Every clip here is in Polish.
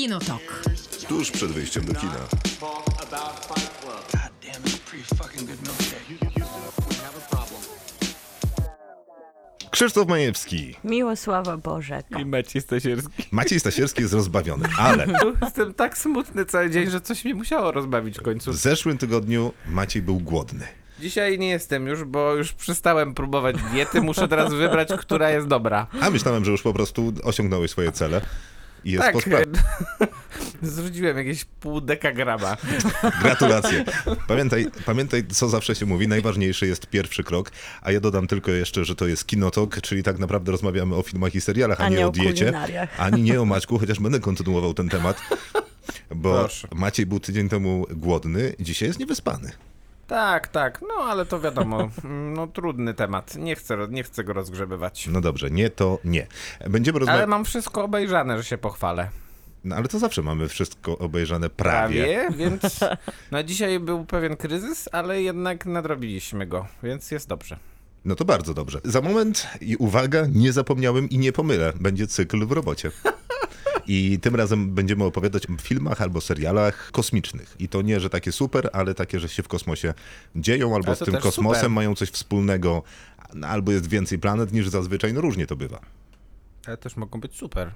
Kinotok. Tuż przed wyjściem do kina. Krzysztof Majewski. Miłosława Bożek. I Maciej Stasierski. Maciej Stasierski jest rozbawiony, ale Jestem tak smutny cały dzień, że coś mnie musiało rozbawić w końcu. w zeszłym tygodniu Maciej był głodny. Dzisiaj nie jestem już, bo już przestałem próbować diety. Muszę teraz wybrać, która jest dobra. A myślałem, że już po prostu osiągnąłeś swoje cele. I jest tak, po sprawie. zrzuciłem jakieś pół dekagrama. Gratulacje. Pamiętaj, pamiętaj, co zawsze się mówi, najważniejszy jest pierwszy krok, a ja dodam tylko jeszcze, że to jest Kinotok, czyli tak naprawdę rozmawiamy o filmach i serialach, a, A nie nie o o diecie, ani nie o Maćku, chociaż będę kontynuował ten temat, bo Proszę. Maciej był tydzień temu głodny, dzisiaj jest niewyspany. Tak, tak, no ale to wiadomo, no trudny temat. Nie chcę, nie chcę go rozgrzebywać. No dobrze, nie to nie. Będziemy Ale rozmawiać, mam wszystko obejrzane, że się pochwalę. no, ale to zawsze mamy wszystko obejrzane prawie. więc no dzisiaj był pewien kryzys, ale jednak nadrobiliśmy go, więc jest dobrze. No to bardzo dobrze. Za moment i uwaga, nie zapomniałem i nie pomylę. Będzie cykl w robocie. I tym razem będziemy opowiadać o filmach albo serialach kosmicznych. I to nie, że takie super, ale takie, że się w kosmosie dzieją, albo z tym kosmosem super. mają coś wspólnego, albo jest więcej planet niż zazwyczaj. No różnie to bywa. Ale też mogą być super.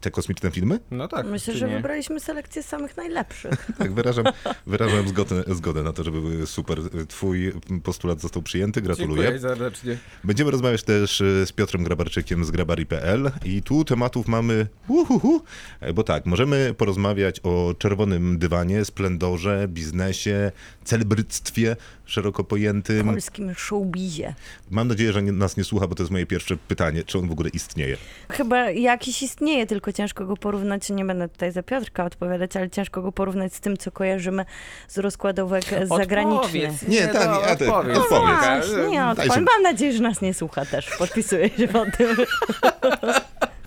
Te kosmiczne filmy? No tak. Myślę, że nie? wybraliśmy selekcję samych najlepszych. Tak, wyrażam, wyrażam zgodę, zgodę na to, żeby były super. Twój postulat został przyjęty, gratuluję. Dziękuję serdecznie. Będziemy rozmawiać też y, z Piotrem Grabarczykiem z grabari.pl i tu tematów mamy uhuhu, e, bo tak, możemy porozmawiać o czerwonym dywanie, splendorze, biznesie, celebryctwie szeroko W pojętym. polskim showbizie. Mam nadzieję, że nie, nas nie słucha, bo to jest moje pierwsze pytanie, czy on w ogóle istnieje. Chyba jakiś istnieje, tylko ciężko go porównać, nie będę tutaj za Piotrka odpowiadać, ale ciężko go porównać z tym, co kojarzymy z rozkładówek zagranicznych. Odpowiedz. Nie, tak, no, te- odpowiedz. odpowiedz. Nie odpowiem. sobie- Mam nadzieję, że nas nie słucha też. Podpisuję się pod tym.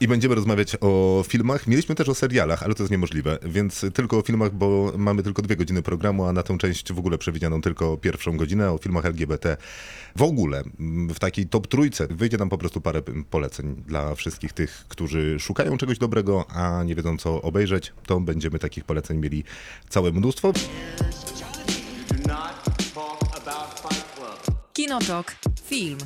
I będziemy rozmawiać o filmach. Mieliśmy też o serialach, ale to jest niemożliwe, więc tylko o filmach, bo mamy tylko dwie godziny programu, a na tę część w ogóle przewidzianą tylko pierwszą godzinę o filmach LGBT. W ogóle w takiej top trójce wyjdzie nam po prostu parę poleceń dla wszystkich tych, którzy szukają czegoś dobrego, a nie wiedzą co obejrzeć. To będziemy takich poleceń mieli całe mnóstwo. Kinotok. Film.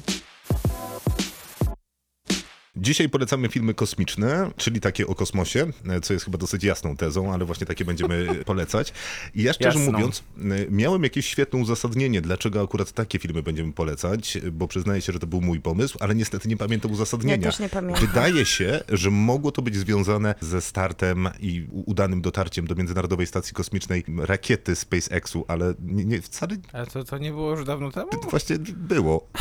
Dzisiaj polecamy filmy kosmiczne, czyli takie o kosmosie, co jest chyba dosyć jasną tezą, ale właśnie takie będziemy polecać. I ja szczerze Jasną. mówiąc, miałem jakieś świetne uzasadnienie, dlaczego akurat takie filmy będziemy polecać, bo przyznaję się, że to był mój pomysł, ale niestety nie pamiętam uzasadnienia. Ja też nie pamiętam. Wydaje się, że mogło to być związane ze startem i udanym dotarciem do Międzynarodowej Stacji Kosmicznej rakiety SpaceXu, ale nie, nie, wcale Ale to, to nie było już dawno temu? właśnie było.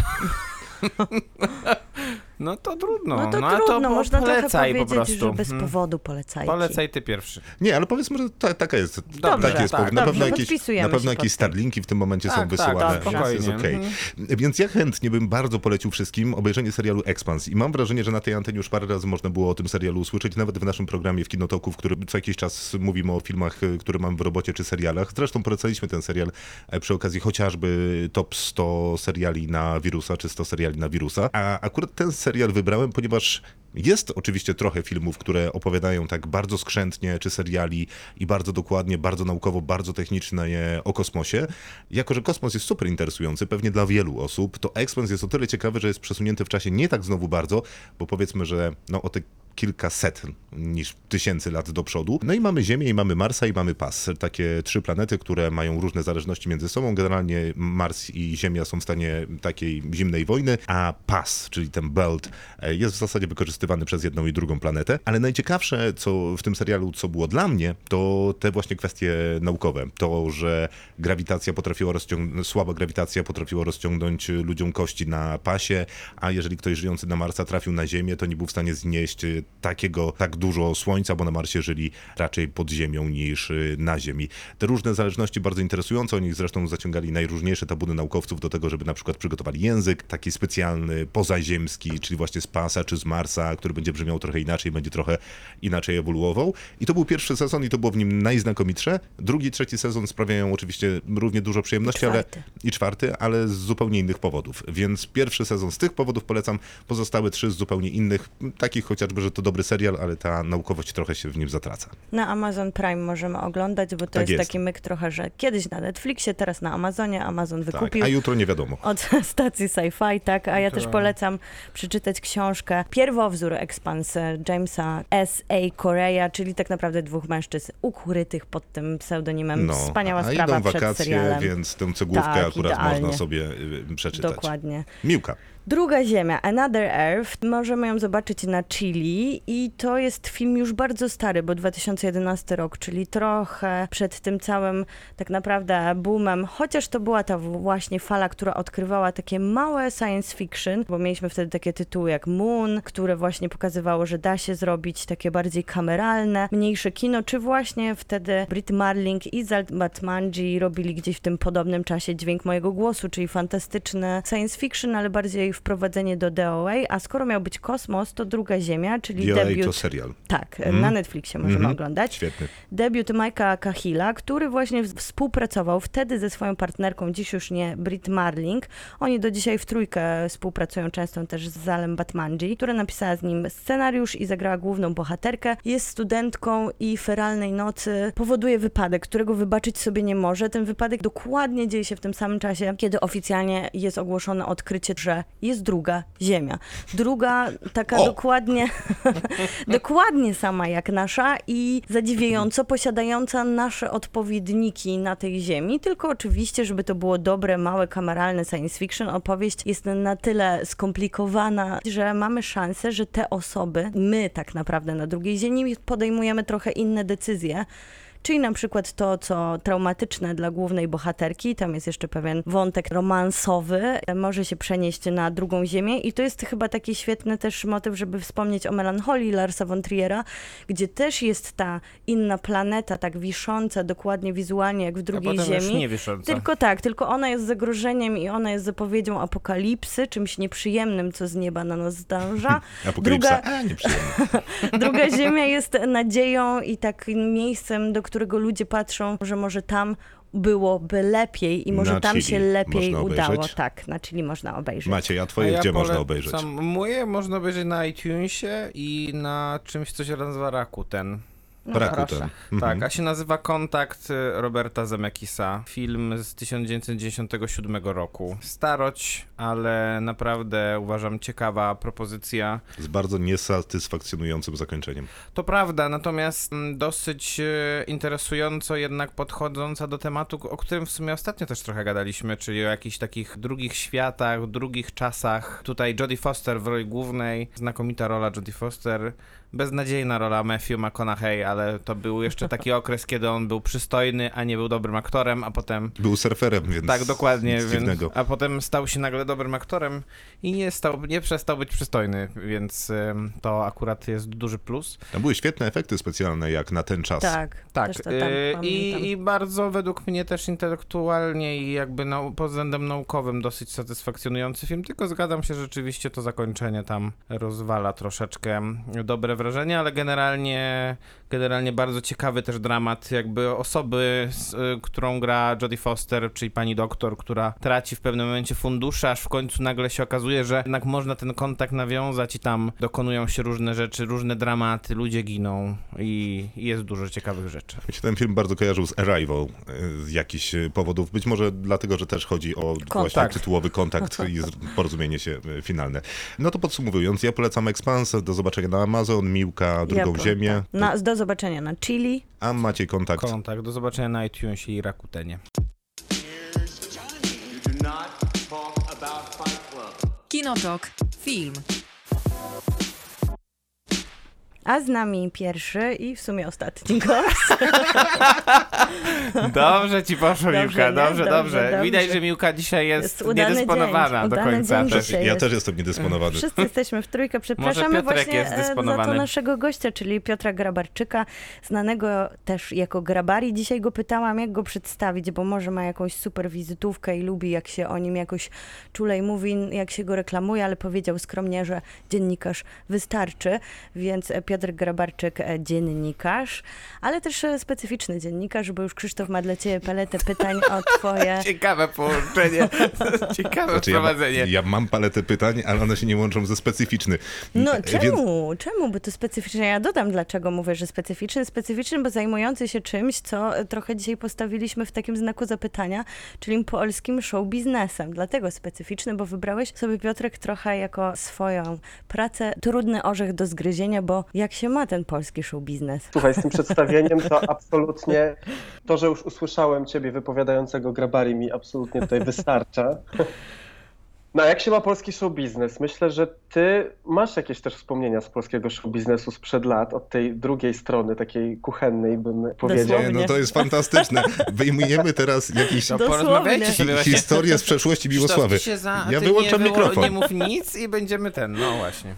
No to trudno. No to ale trudno, po- można trochę polecaj po powiedzieć, prostu. że bez Hmm. powodu polecajcie. Polecaj ty pierwszy. Nie, ale powiedzmy, że ta, taka jest. Dobrze, taki jest tak, powód. na dobrze, pewno jakieś, na pewno jakieś. Starlinki w tym momencie są Tak, tak, wysyłane, dobrze. więc jest Spokojnie. okej. Mhm. Więc ja chętnie bym bardzo polecił wszystkim obejrzenie serialu Expans i mam wrażenie, że na tej antenie już parę razy można było o tym serialu usłyszeć, nawet w naszym programie w Kinotoku, w którym co jakiś czas mówimy o filmach, y, które mam w robocie czy serialach. Zresztą polecaliśmy ten serial e, przy okazji chociażby top 100 seriali na wirusa, czy 100 seriali na wirusa. A akurat ten serial wybrałem, ponieważ jest oczywiście trochę filmów, które opowiadają tak bardzo skrzętnie, czy seriali i bardzo dokładnie, bardzo naukowo, bardzo technicznie o kosmosie. Jako, że kosmos jest super interesujący, pewnie dla wielu osób, to Expans jest o tyle ciekawy, że jest przesunięty w czasie nie tak znowu bardzo, bo powiedzmy, że no o te kilkaset niż tysięcy lat do przodu. No i mamy Ziemię, i mamy Marsa, i mamy Pas. Takie trzy planety, które mają różne zależności między sobą. Generalnie Mars i Ziemia są w stanie takiej zimnej wojny, a Pas, czyli ten belt, e, jest w zasadzie wykorzystywany przez jedną i drugą planetę. Ale najciekawsze, co w tym serialu, co było dla mnie, to te właśnie kwestie naukowe. To, że grawitacja potrafiła rozciągnąć, słaba grawitacja potrafiła rozciągnąć ludziom kości na pasie, a jeżeli ktoś żyjący na Marsa trafił na Ziemię, to nie był w stanie znieść takiego, tak dużo słońca, bo na Marsie żyli raczej pod ziemią niż y, na Ziemi. Te różne zależności bardzo interesujące, oni zresztą zaciągali najróżniejsze tabuny naukowców do tego, żeby na przykład przygotowali język taki specjalny, pozaziemski, czyli właśnie z Pasa czy z Marsa, który będzie brzmiał trochę inaczej, będzie trochę inaczej ewoluował. I to był pierwszy sezon i to było w nim najznakomitsze. Drugi, trzeci sezon sprawiają oczywiście równie dużo przyjemności, I ale i czwarty, ale z zupełnie innych powodów. Więc pierwszy sezon z tych powodów polecam, pozostałe trzy z zupełnie innych, takich chociażby, że to dobry serial, ale ta naukowość trochę się w nim zatraca. Na Amazon Prime możemy oglądać, bo to Tak jest, jest. taki myk trochę, że kiedyś na Netflixie, teraz na Amazonie, Amazon Tak, wykupił. a jutro nie wiadomo. od stacji sci-fi, tak, a ja też To- polecam przeczytać książkę Pierwowzór Expans Jamesa S.A. Korea, czyli tak naprawdę dwóch mężczyzn ukrytych pod tym pseudonimem. Wspaniała No, a sprawa idą przed wakacje, serialem. więc tę cegłówkę Tak, akurat idealnie. można sobie y, przeczytać. Dokładnie. Miłka. Druga Ziemia, Another Earth, możemy ją zobaczyć na Chili i to jest film już bardzo stary, bo 2011 rok, czyli trochę przed tym całym tak naprawdę boomem, chociaż to była ta właśnie fala, która odkrywała takie małe science fiction, bo mieliśmy wtedy takie tytuły jak Moon, które właśnie pokazywało, że da się zrobić takie bardziej kameralne, mniejsze kino, czy właśnie wtedy Brit Marling i Zalt Batmanji robili gdzieś w tym podobnym czasie Dźwięk Mojego Głosu, czyli fantastyczne science fiction, ale bardziej wprowadzenie do DOA, a skoro miał być kosmos, to Druga Ziemia, czyli DLA debiut... to serial. Tak, Mm. na Netflixie możemy Mhm. oglądać. Świetny. Debiut Mike'a Cahilla, który właśnie współpracował wtedy ze swoją partnerką, dziś już nie, Brit Marling. Oni do dzisiaj w trójkę współpracują często też z Zalem Batmanji, która napisała z nim scenariusz i zagrała główną bohaterkę. Jest studentką i feralnej nocy powoduje wypadek, którego wybaczyć sobie nie może. Ten wypadek dokładnie dzieje się w tym samym czasie, kiedy oficjalnie jest ogłoszone odkrycie, że jest druga Ziemia. Druga, taka O! dokładnie, dokładnie sama jak nasza i zadziwiająco posiadająca nasze odpowiedniki na tej ziemi, tylko oczywiście, żeby to było dobre, małe, kameralne science fiction, opowieść jest na tyle skomplikowana, że mamy szansę, że te osoby, my tak naprawdę na drugiej ziemi podejmujemy trochę inne decyzje, Czyli na przykład to, co traumatyczne dla głównej bohaterki, tam jest jeszcze pewien wątek romansowy, może się przenieść na drugą ziemię i to jest chyba taki świetny też motyw, żeby wspomnieć o melancholii Larsa von Triera, gdzie też jest ta inna planeta, tak wisząca dokładnie wizualnie jak w drugiej ziemi. Tylko tak, tylko ona jest zagrożeniem i ona jest zapowiedzią apokalipsy, czymś nieprzyjemnym, co z nieba na nas zdąża. Apokalipsa. Druga- A. Druga Ziemia jest nadzieją i takim miejscem, do którego ludzie patrzą, że może tam byłoby lepiej i może Na tam się lepiej można udało. Tak, na czyli można obejrzeć. Macie, a twoje A gdzie ja można polecam- obejrzeć? Moje można obejrzeć na iTunesie i na czymś, co się nazywa Rakuten. No, Rakuten. proszę. Mhm. Tak, a się nazywa Kontakt y, Roberta Zemeckisa. Film z 1997 roku. Starość, ale naprawdę uważam ciekawa propozycja. Z bardzo niesatysfakcjonującym zakończeniem. To prawda, natomiast mm, dosyć e, interesująco jednak podchodząca do tematu, o którym w sumie ostatnio też trochę gadaliśmy, czyli o jakichś takich drugich światach, drugich czasach. Tutaj Jodie Foster w roli głównej, znakomita rola Jodie Foster, beznadziejna rola Matthew McConaughey, ale to był jeszcze taki okres, kiedy on był przystojny, a nie był dobrym aktorem, a potem Był surferem, więc tak, dokładnie. nic Więc, a potem stał się nagle dobrym aktorem i nie, stał, nie przestał być przystojny, więc ym, to akurat jest duży plus. Tam były świetne efekty specjalne, jak na ten czas. Tak, Tak, też to tam yy, pamiętam. i, i bardzo według mnie też intelektualnie i jakby nau- pod względem naukowym dosyć satysfakcjonujący film, tylko zgadzam się, że rzeczywiście to zakończenie tam rozwala troszeczkę dobre wrażenie, ale generalnie, generalnie bardzo ciekawy też dramat jakby osoby, z, y, którą gra Jodie Foster, czyli pani doktor, która traci w pewnym momencie fundusze, aż w końcu nagle się okazuje, że jednak można ten kontakt nawiązać i tam dokonują się różne rzeczy, różne dramaty, ludzie giną i i jest dużo ciekawych rzeczy. Mi się ten film bardzo kojarzył z Arrival e, z jakichś e, powodów. Być może dlatego, że też chodzi o właśnie Tak. tytułowy kontakt i porozumienie się e, finalne. No to podsumowując, ja polecam Expanse, do zobaczenia na Amazon, Miłka, Drugą Ziemię, tak. Na, do zobaczenia na Chili. a macie kontakt. Kontakt, do zobaczenia na iTunesie i Rakutenie. Kinotok. Film. A z nami pierwszy i w sumie ostatni gość. Dobrze ci poszło, Dobrze, Miłka, nie? dobrze, Dobrze, dobrze. Widać, że Miłka dzisiaj jest, Jest niedysponowana dzień, do udany końca. Też. Ja jest. też jestem niedysponowany. Wszyscy jesteśmy w trójkę. Przepraszamy właśnie jest e, za to naszego gościa, czyli Piotra Grabarczyka, znanego też jako Grabari. Dzisiaj go pytałam, jak go przedstawić, bo może ma jakąś super wizytówkę i lubi, jak się o nim jakoś czulej mówi, jak się go reklamuje, ale powiedział skromnie, że dziennikarz wystarczy, więc e, Piotr Piotr Grabarczyk, e, dziennikarz, ale też e, specyficzny dziennikarz, bo już Krzysztof ma dla ciebie paletę pytań o twoje... Ciekawe połączenie, ciekawe Znaczy, ja, wprowadzenie. ja mam paletę pytań, ale one się nie łączą ze specyficzny. No E, czemu? Czemu? Bo to specyficzne. Ja dodam, dlaczego mówię, że specyficzny. Specyficzny, bo zajmujący się czymś, co trochę dzisiaj postawiliśmy w takim znaku zapytania, czyli polskim show biznesem. Dlatego specyficzny, bo wybrałeś sobie Piotrek trochę jako swoją pracę trudny orzech do zgryzienia, bo jak się ma ten polski show biznes? Słuchaj, z tym przedstawieniem to absolutnie to, że już usłyszałem ciebie wypowiadającego grabari mi absolutnie tutaj wystarcza. No a jak się ma polski show biznes? Myślę, że ty masz jakieś też wspomnienia z polskiego show biznesu sprzed lat, od tej drugiej strony, takiej kuchennej bym powiedział. Nie, no to jest fantastyczne. Wyjmujemy teraz jakieś No Dosłownie. porozmawiajcie hi- sobie właśnie. historie z przeszłości Miłosławy. Za, Ja ty wyłączam nie, wyło- mikrofon. Nie mów nic i będziemy ten, no właśnie.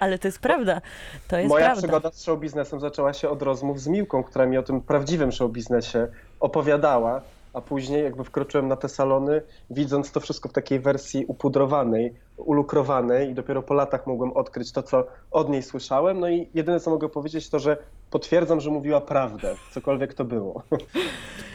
Ale to jest prawda. To jest Moja prawda. przygoda z show biznesem zaczęła się od rozmów z Miłką, która mi o tym prawdziwym show biznesie opowiadała, a później jakby wkroczyłem na te salony, widząc to wszystko w takiej wersji upudrowanej, ulukrowanej i dopiero po latach mogłem odkryć to, co od niej słyszałem. No i jedyne, co mogę powiedzieć, to, że potwierdzam, że mówiła prawdę, cokolwiek to było.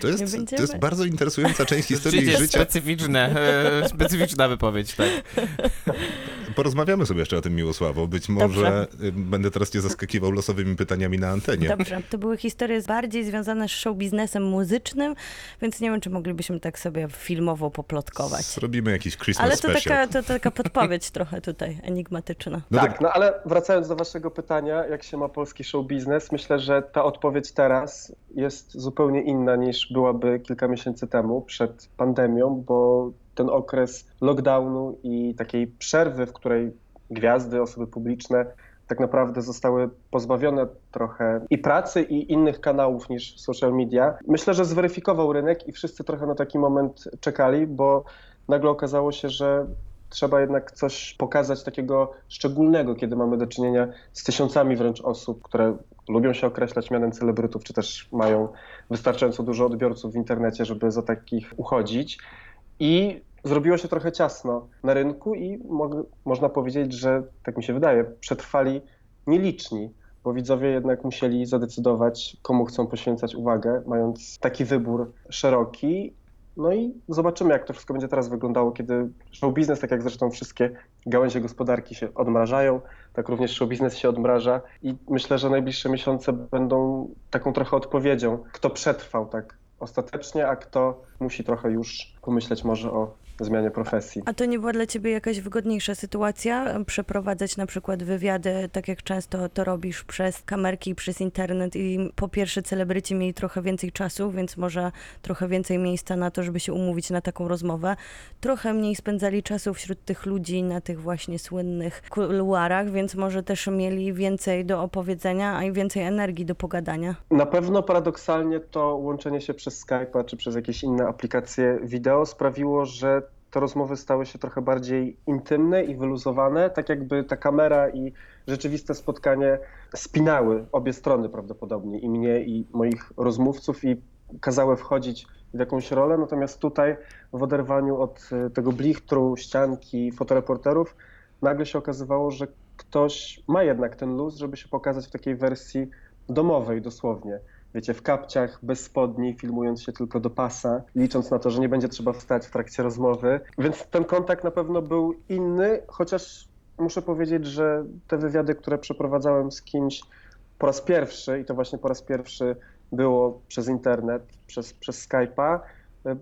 To jest, to jest bardzo interesująca część historii życia. specyficzne, e, specyficzna wypowiedź, tak. Porozmawiamy sobie jeszcze o tym Miłosławo. Być może y, będę teraz cię zaskakiwał losowymi pytaniami na antenie. Dobrze, to były historie bardziej związane z show biznesem muzycznym, więc nie wiem, czy moglibyśmy tak sobie filmowo poplotkować. Zrobimy jakiś Christmas Ale to special. taka, to taka podpowiedź trochę tutaj enigmatyczna. No tak, tak, no ale wracając do waszego pytania, jak się ma polski show biznes, myślę, że ta odpowiedź teraz jest zupełnie inna niż byłaby kilka miesięcy temu przed pandemią, bo ten okres lockdownu i takiej przerwy, w której gwiazdy, osoby publiczne tak naprawdę zostały pozbawione trochę i pracy, i innych kanałów niż social media. Myślę, że zweryfikował rynek i wszyscy trochę na taki moment czekali, bo nagle okazało się, że trzeba jednak coś pokazać takiego szczególnego, kiedy mamy do czynienia z tysiącami wręcz osób, które lubią się określać mianem celebrytów, czy też mają wystarczająco dużo odbiorców w internecie, żeby za takich uchodzić. I zrobiło się trochę ciasno na rynku i mo- można powiedzieć, że tak mi się wydaje, przetrwali nieliczni, bo widzowie jednak musieli zadecydować, komu chcą poświęcać uwagę, mając taki wybór szeroki. No i zobaczymy, jak to wszystko będzie teraz wyglądało, kiedy show biznes, tak jak zresztą wszystkie gałęzie gospodarki się odmrażają, tak również show biznes się odmraża i myślę, że najbliższe miesiące będą taką trochę odpowiedzią, kto przetrwał tak ostatecznie, a kto musi trochę już pomyśleć może o zmianie profesji. A to nie była dla ciebie jakaś wygodniejsza sytuacja? em, Przeprowadzać na przykład wywiady, tak jak często to robisz, przez kamerki przez internet i po pierwsze celebryci mieli trochę więcej czasu, więc może trochę więcej miejsca na to, żeby się umówić na taką rozmowę. Trochę mniej spędzali czasu wśród tych ludzi na tych właśnie słynnych kuluarach, więc może też mieli więcej do opowiedzenia, a i więcej energii do pogadania. Na pewno paradoksalnie to łączenie się przez Skype'a czy przez jakieś inne aplikacje wideo sprawiło, że te rozmowy stały się trochę bardziej intymne i wyluzowane, tak jakby ta kamera i rzeczywiste spotkanie spinały obie strony prawdopodobnie, i mnie, i moich rozmówców, i kazały wchodzić w jakąś rolę. Natomiast tutaj w oderwaniu od e, tego blichtru, ścianki, fotoreporterów, nagle się okazywało, że ktoś ma jednak ten luz, żeby się pokazać w takiej wersji domowej dosłownie. Wiecie, w kapciach, bez spodni, filmując się tylko do pasa, licząc na to, że nie będzie trzeba wstać w trakcie rozmowy. Więc ten kontakt na pewno był inny, chociaż muszę powiedzieć, że te wywiady, które przeprowadzałem z kimś po raz pierwszy, i to właśnie po raz pierwszy było przez internet, przez, przez Skype'a,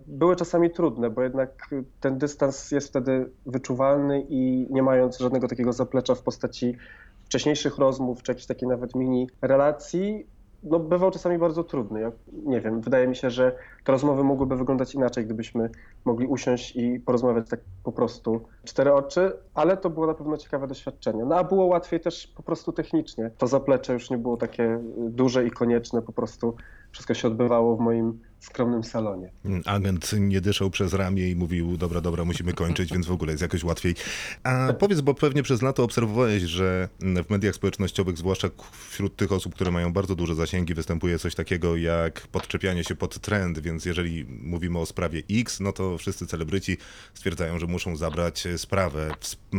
były czasami trudne, bo jednak ten dystans jest wtedy wyczuwalny i nie mając żadnego takiego zaplecza w postaci wcześniejszych rozmów, czy jakichś takiej nawet mini relacji, no bywał czasami bardzo trudny. Ja nie wiem, wydaje mi się, że te rozmowy mogłyby wyglądać inaczej, gdybyśmy mogli usiąść i porozmawiać tak po prostu cztery oczy, ale to było na pewno ciekawe doświadczenie. No a było łatwiej też po prostu technicznie. To zaplecze już nie było takie duże i konieczne, po prostu wszystko się odbywało w moim skromnym salonie. Agent nie dyszał przez ramię i mówił, dobra, dobra, musimy kończyć, więc w ogóle jest jakoś łatwiej. A powiedz, bo pewnie przez lato obserwowałeś, że w mediach społecznościowych, zwłaszcza wśród tych osób, które mają bardzo duże zasięgi, występuje coś takiego jak podczepianie się pod trend, więc jeżeli mówimy o sprawie X, no to wszyscy celebryci stwierdzają, że muszą zabrać sprawę,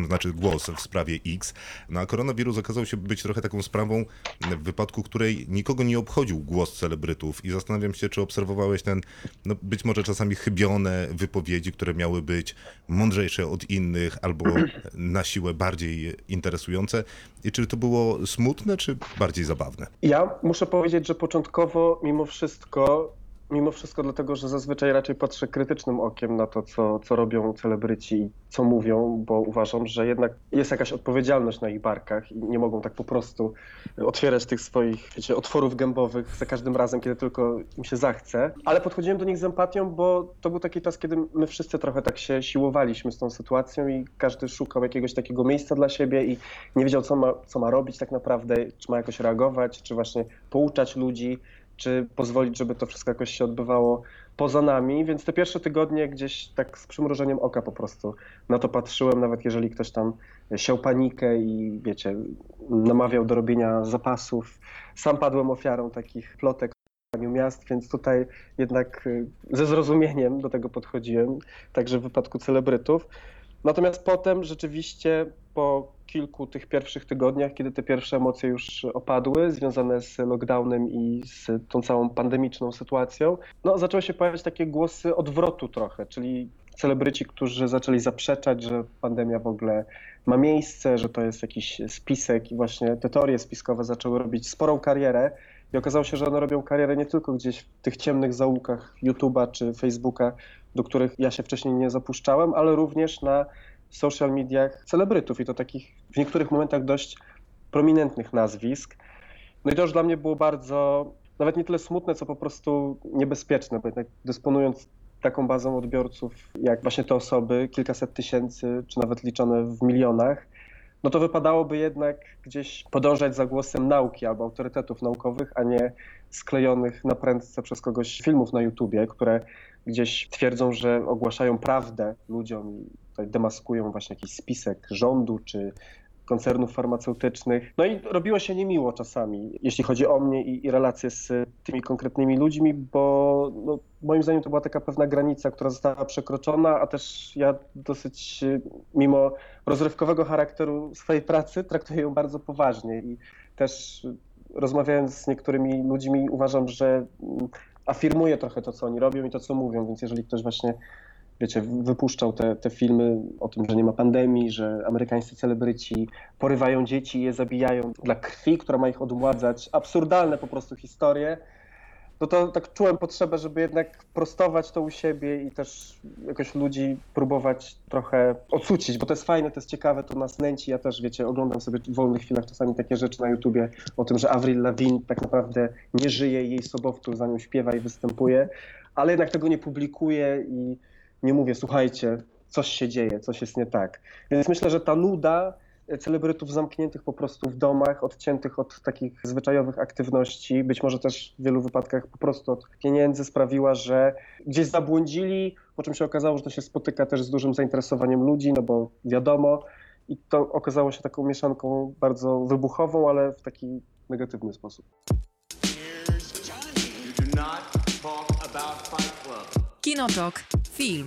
znaczy głos w sprawie X. No a koronawirus okazał się być trochę taką sprawą, w wypadku której nikogo nie obchodził głos celebrytów i zastanawiam się, czy obserwowałeś ten, no być może czasami chybione wypowiedzi, które miały być mądrzejsze od innych albo na siłę bardziej interesujące i czy to było smutne, czy bardziej zabawne? Ja muszę powiedzieć, że początkowo mimo wszystko, mimo wszystko dlatego, że zazwyczaj raczej patrzę krytycznym okiem na to, co, co robią celebryci i co mówią, bo uważam, że jednak jest jakaś odpowiedzialność na ich barkach i nie mogą tak po prostu otwierać tych swoich wiecie, otworów gębowych za każdym razem, kiedy tylko im się zachce. Ale podchodziłem do nich z empatią, bo to był taki czas, kiedy my wszyscy trochę tak się siłowaliśmy z tą sytuacją i każdy szukał jakiegoś takiego miejsca dla siebie i nie wiedział, co ma, co ma robić tak naprawdę, czy ma jakoś reagować, czy właśnie pouczać ludzi, czy pozwolić, żeby to wszystko jakoś się odbywało poza nami, więc te pierwsze tygodnie gdzieś tak z przymrużeniem oka po prostu na to patrzyłem, nawet jeżeli ktoś tam siał panikę i wiecie, namawiał do robienia zapasów. Sam padłem ofiarą takich plotek miast, więc tutaj jednak y, ze zrozumieniem do tego podchodziłem, także w wypadku celebrytów. Natomiast potem rzeczywiście po kilku tych pierwszych tygodniach, kiedy te pierwsze emocje już opadły, związane z lockdownem i z tą całą pandemiczną sytuacją, no zaczęły się pojawiać takie głosy odwrotu trochę, czyli celebryci, którzy zaczęli zaprzeczać, że pandemia w ogóle ma miejsce, że to jest jakiś spisek i właśnie te teorie spiskowe zaczęły robić sporą karierę. I okazało się, że one robią karierę nie tylko gdzieś w tych ciemnych zaułkach YouTube'a czy Facebooka, do których ja się wcześniej nie zapuszczałem, ale również na social mediach celebrytów i to takich w niektórych momentach dość prominentnych nazwisk. No i to już dla mnie było bardzo, nawet nie tyle smutne, co po prostu niebezpieczne, bo jednak dysponując taką bazą odbiorców, jak właśnie te osoby, kilkaset tysięcy, czy nawet liczone w milionach, no to wypadałoby jednak gdzieś podążać za głosem nauki albo autorytetów naukowych, a nie sklejonych na prędce przez kogoś filmów na YouTubie, które gdzieś twierdzą, że ogłaszają prawdę ludziom tutaj demaskują właśnie jakiś spisek rządu czy koncernów farmaceutycznych. No i robiło się niemiło czasami, jeśli chodzi o mnie i, i relacje z tymi konkretnymi ludźmi, bo no, moim zdaniem to była taka pewna granica, która została przekroczona, a też ja dosyć, y, mimo rozrywkowego charakteru swojej pracy, traktuję ją bardzo poważnie i też y, rozmawiając z niektórymi ludźmi uważam, że mm, afirmuję trochę to, co oni robią i to, co mówią, więc jeżeli ktoś właśnie wiecie, wypuszczał te, te filmy o tym, że nie ma pandemii, że amerykańscy celebryci porywają dzieci i je zabijają dla krwi, która ma ich odmładzać. Absurdalne po prostu historie. No to tak czułem potrzebę, żeby jednak prostować to u siebie i też jakoś ludzi próbować trochę ocucić, bo to jest fajne, to jest ciekawe, to nas nęci. Ja też, wiecie, oglądam sobie w wolnych chwilach czasami takie rzeczy na YouTubie o tym, że Avril Lavigne tak naprawdę nie żyje, jej sobowtór za nią śpiewa i występuje, ale jednak tego nie publikuje i nie mówię, słuchajcie, coś się dzieje, coś jest nie tak. Więc myślę, że ta nuda celebrytów zamkniętych po prostu w domach, odciętych od takich zwyczajowych aktywności, być może też w wielu wypadkach po prostu od pieniędzy sprawiła, że gdzieś zabłądzili, po czym się okazało, że to się spotyka też z dużym zainteresowaniem ludzi, no bo wiadomo, i to okazało się taką mieszanką bardzo wybuchową, ale w taki negatywny sposób. Kinotok. Film.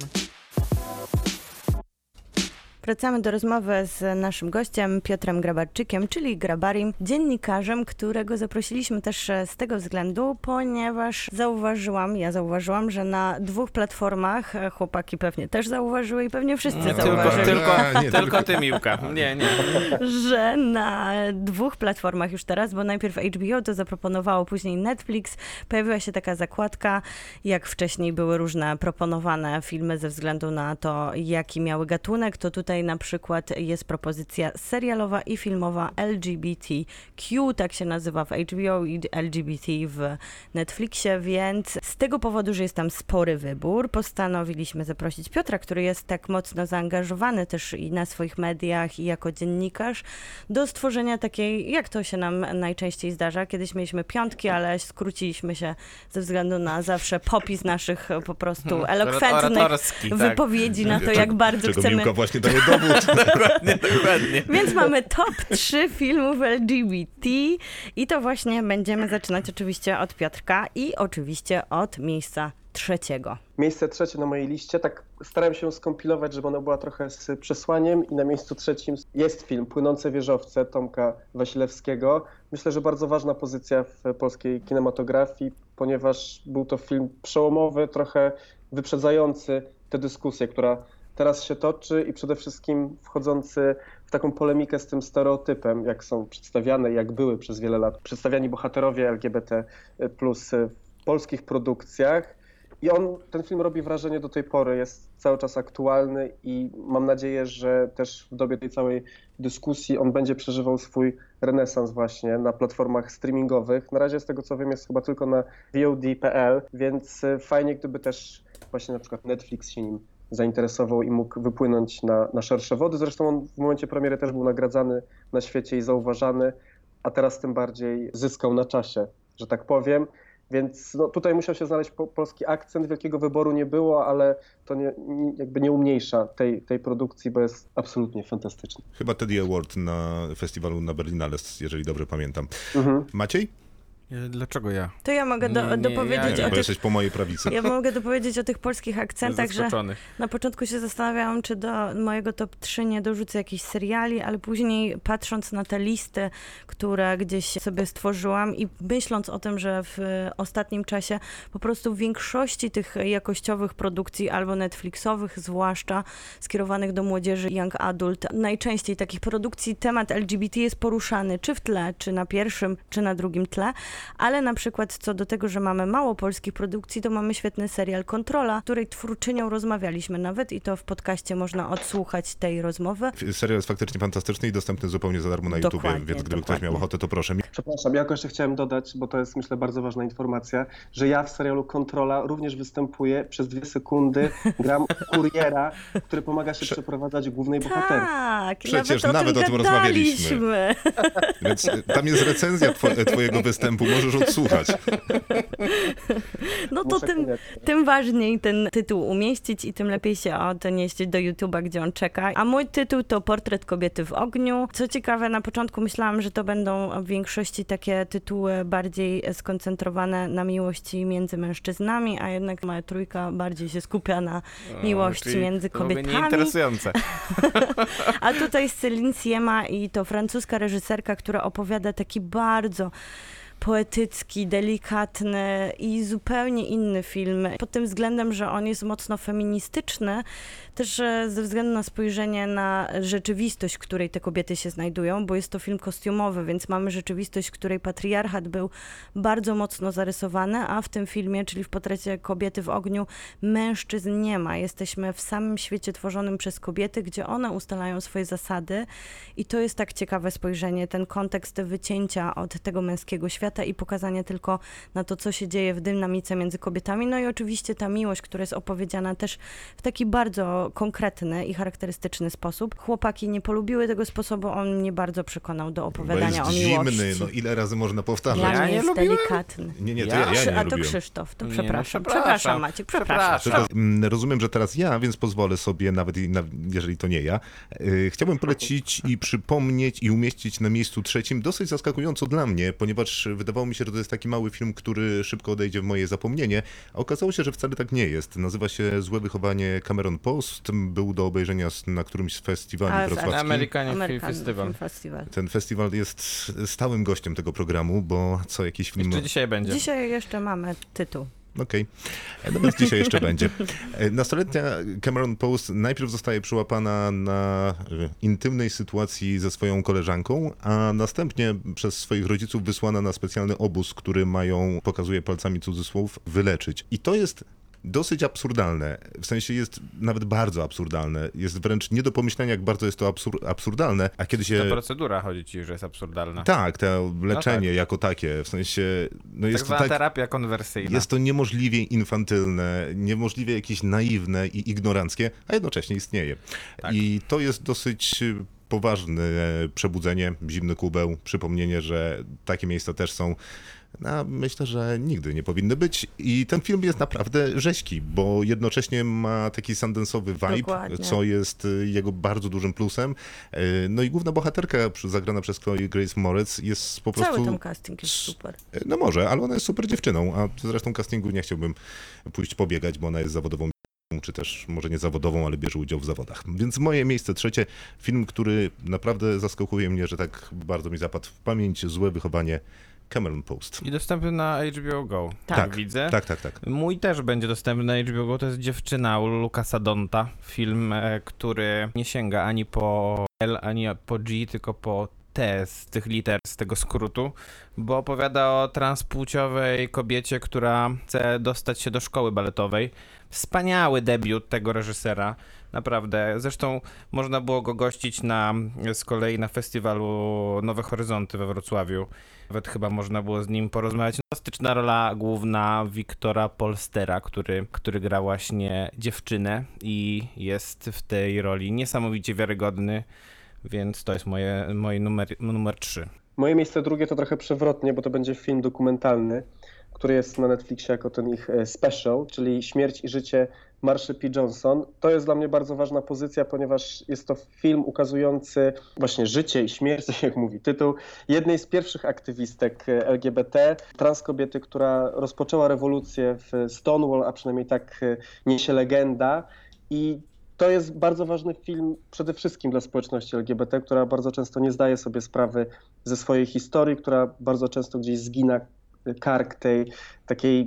Wracamy do rozmowy z naszym gościem Piotrem Grabarczykiem, czyli Grabarim, dziennikarzem, którego zaprosiliśmy też e, z tego względu, ponieważ zauważyłam, ja zauważyłam, że na dwóch platformach, e, chłopaki pewnie też zauważyły i pewnie wszyscy Nie, tylko, zauważyli, tylko, A, nie, tylko tylko- ty, Miłka. Nie, nie. że na dwóch platformach już teraz, bo najpierw HBO to zaproponowało, później Netflix, pojawiła się taka zakładka, jak wcześniej były różne proponowane filmy ze względu na to, jaki miały gatunek, to tutaj tutaj na przykład jest propozycja serialowa i filmowa LGBTQ, tak się nazywa w HBO i LGBT w Netflixie, więc z tego powodu, że jest tam spory wybór, postanowiliśmy zaprosić Piotra, który jest tak mocno zaangażowany też i na swoich mediach i jako dziennikarz, do stworzenia takiej, jak to się nam najczęściej zdarza. Kiedyś mieliśmy piątki, ale skróciliśmy się ze względu na zawsze popis naszych po prostu elokwentnych Oratorski, tak. wypowiedzi na to, jak bardzo Czego chcemy Miłka właśnie daje dowód. Dokładnie, dokładnie. więc mamy top 3 filmów LGBT i to właśnie będziemy zaczynać oczywiście od Piotrka i oczywiście od miejsca trzeciego. Miejsce trzecie na mojej liście, tak starałem się skompilować, żeby ona była trochę z przesłaniem i na miejscu trzecim jest film Płynące wieżowce Tomka Wasilewskiego. Myślę, że bardzo ważna pozycja w polskiej kinematografii, ponieważ był to film przełomowy, trochę wyprzedzający tę dyskusję, która teraz się toczy i przede wszystkim wchodzący w taką polemikę z tym stereotypem, jak są przedstawiane, jak były przez wiele lat przedstawiani bohaterowie LGBT plus w polskich produkcjach. I on, ten film robi wrażenie do tej pory, jest cały czas aktualny i mam nadzieję, że też w dobie tej całej dyskusji on będzie przeżywał swój renesans właśnie na platformach streamingowych. Na razie z tego co wiem jest chyba tylko na VOD.pl, więc fajnie gdyby też właśnie na przykład Netflix się nim zainteresował i mógł wypłynąć na, na szersze wody. Zresztą on w momencie premiery też był nagradzany na świecie i zauważany, a teraz tym bardziej zyskał na czasie, że tak powiem. Więc no, tutaj musiał się znaleźć po, polski akcent, wielkiego wyboru nie było, ale to nie, nie, jakby nie umniejsza tej, tej produkcji, bo jest absolutnie fantastyczny. Chyba Teddy Award na festiwalu na Berlinale, jeżeli dobrze pamiętam. Mhm. Maciej? E, Dlaczego ja? To ja mogę do, Nie, nie, dopowiedzieć ja o Bo tych... jesteś po mojej prawicy. Ja mogę dopowiedzieć o tych polskich akcentach, że na początku się zastanawiałam, czy do mojego top 3 nie dorzucę jakichś seriali, ale później patrząc na te listy, które gdzieś sobie stworzyłam i myśląc o tym, że w ostatnim czasie po prostu w większości tych jakościowych produkcji albo Netflixowych zwłaszcza skierowanych do młodzieży young adult, najczęściej takich produkcji temat LGBT jest poruszany czy w tle, czy na pierwszym, czy na drugim tle, ale na przykład co do tego, że mamy mało polskich produkcji, to mamy świetny serial Kontrola, której twórczynią rozmawialiśmy nawet i to w podcaście można odsłuchać tej rozmowy. Serial jest faktycznie fantastyczny i dostępny zupełnie za darmo na Dokładnie, więc gdyby ktoś dokładnie. miał ochotę, to proszę. Przepraszam, ja tylko jeszcze chciałem dodać, bo to jest myślę bardzo ważna informacja, że ja w serialu Kontrola również występuję przez dwie sekundy, gram kuriera, który pomaga się przeprowadzać głównej bohaterce. Tak, Przecież nawet, nawet o o tym tym rozmawialiśmy. Więc y, tam jest recenzja two- twojego występu, możesz odsłuchać. No to tym, tym ważniej ten tytuł umieścić i tym lepiej się odnieść do YouTube'a, gdzie on czeka. A mój tytuł to Portret kobiety w ogniu. Co ciekawe, na początku myślałam, że to będą w większości takie tytuły bardziej skoncentrowane na miłości między mężczyznami, a jednak moja trójka bardziej się skupia na miłości między to kobietami. Nieinteresujące. A tutaj Céline Sciemma i to francuska reżyserka, która opowiada taki bardzo poetycki, delikatny i zupełnie inny film. Pod tym względem, że on jest mocno feministyczny, też e, ze względu na spojrzenie na rzeczywistość, w której te kobiety się znajdują, bo jest to film kostiumowy, więc mamy rzeczywistość, w której patriarchat był bardzo mocno zarysowany, a w tym filmie, czyli w portrecie kobiety w ogniu, mężczyzn nie ma. Jesteśmy w samym świecie tworzonym przez kobiety, gdzie one ustalają swoje zasady i to jest tak ciekawe spojrzenie, ten kontekst wycięcia od tego męskiego świata i pokazanie tylko na to, co się dzieje w dynamice między kobietami. No i oczywiście ta miłość, która jest opowiedziana też w taki bardzo konkretny i charakterystyczny sposób. Chłopaki nie polubiły tego sposobu, on mnie bardzo przekonał do Bo opowiadania jest o miłości. zimny, no ile razy można Dla powtarzać? Ja mnie nie jest lubiłem. delikatny. Nie, nie, to Ja? ja, nie A to lubiłem. Krzysztof, to Nie, no, przepraszam. przepraszam. przepraszam Maciek, przepraszam. Przepraszam. Tylko, mm, rozumiem, że teraz ja, więc pozwolę sobie, nawet i na, jeżeli to nie ja, yy, chciałbym polecić i przypomnieć i umieścić na miejscu trzecim, dosyć zaskakująco dla mnie, ponieważ wydawało mi się, że to jest taki mały film, który szybko odejdzie w moje zapomnienie, a okazało się, że wcale tak nie jest. Nazywa się Złe wychowanie Cameron Post, był do obejrzenia na którymś z festiwali A, wrocławskich. Amerykanie Film American Festival. Film Festival. Ten festiwal jest stałym gościem tego programu, bo co jakiś film... Jeszcze dzisiaj będzie. Dzisiaj jeszcze mamy tytuł. Okej, E, no więc dzisiaj jeszcze będzie. E, Nastoletnia Cameron Post najpierw zostaje przyłapana na e, intymnej sytuacji ze swoją koleżanką, a następnie przez swoich rodziców wysłana na specjalny obóz, który mają, pokazuje palcami cudzysłów, wyleczyć. I to jest dosyć absurdalne. W sensie jest nawet bardzo absurdalne. Jest wręcz nie do pomyślenia, jak bardzo jest to absur- absurdalne, a kiedy się... Ta procedura chodzi ci, że jest absurdalna. Tak, to leczenie tak. jako takie, w sensie, no tak jest to tak, terapia konwersyjna. jest to niemożliwie infantylne, niemożliwie jakieś naiwne i ignoranckie, a jednocześnie istnieje. Tak. I to jest dosyć y, poważne przebudzenie, zimny kubeł, przypomnienie, że takie miejsca też są. No, myślę, że nigdy nie powinny być. I ten film jest naprawdę rzeźki, bo jednocześnie ma taki sundance'owy vibe, Dokładnie. co jest y, jego bardzo dużym plusem. Y, No i główna bohaterka zagrana przez Chloe Grace Moretz jest po prostu... Cały ten casting jest super. No może, ale ona jest super dziewczyną, a zresztą castingu nie chciałbym pójść pobiegać, bo ona jest zawodową czy też może nie zawodową, ale bierze udział w zawodach. Więc moje miejsce trzecie, film, który naprawdę zaskakuje mnie, że tak bardzo mi zapadł w pamięć, Złe wychowanie Cameron Post. I dostępny na HBO Go. Tak. widzę. Tak, tak, tak. Mój też będzie dostępny na HBO Go, to jest Dziewczyna u Lukasa Donta. Film, e, który nie sięga ani po L, ani po G, tylko po T z tych liter, z tego skrótu, bo opowiada o transpłciowej kobiecie, która chce dostać się do szkoły baletowej. Wspaniały debiut tego reżysera, naprawdę. Zresztą można było go gościć na, z kolei na festiwalu Nowe Horyzonty we Wrocławiu. Nawet chyba można było z nim porozmawiać. Fantastyczna rola główna Wiktora Polstera, który, który gra właśnie dziewczynę i jest w tej roli niesamowicie wiarygodny, więc to jest moje, moje numer, numer 3. Moje miejsce drugie to trochę przewrotnie, bo to będzie film dokumentalny, który jest na Netflixie jako ten ich e, special, czyli Śmierć i życie Marshy P. Johnson. To jest dla mnie bardzo ważna pozycja, ponieważ jest to film ukazujący właśnie życie i śmierć, tak jak mówi tytuł, jednej z pierwszych aktywistek e, LGBT, trans kobiety, która rozpoczęła rewolucję w Stonewall, a przynajmniej tak e, niesie legenda. I to jest bardzo ważny film przede wszystkim dla społeczności LGBT, która bardzo często nie zdaje sobie sprawy ze swojej historii, która bardzo często gdzieś zgina kark tej takiej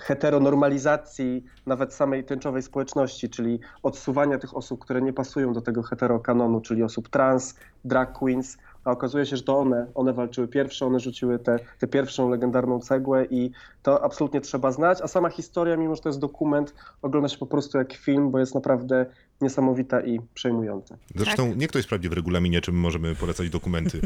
heteronormalizacji nawet samej tęczowej społeczności, czyli odsuwania tych osób, które nie pasują do tego heterokanonu, czyli osób trans, drag queens, a okazuje się, że to one, one walczyły pierwsze, one rzuciły tę pierwszą legendarną cegłę i to absolutnie trzeba znać, a sama historia, mimo że to jest dokument, ogląda się po prostu jak film, bo jest naprawdę niesamowita i przejmująca. Zresztą nie ktoś sprawdzi w regulaminie, czym możemy polecać dokumenty.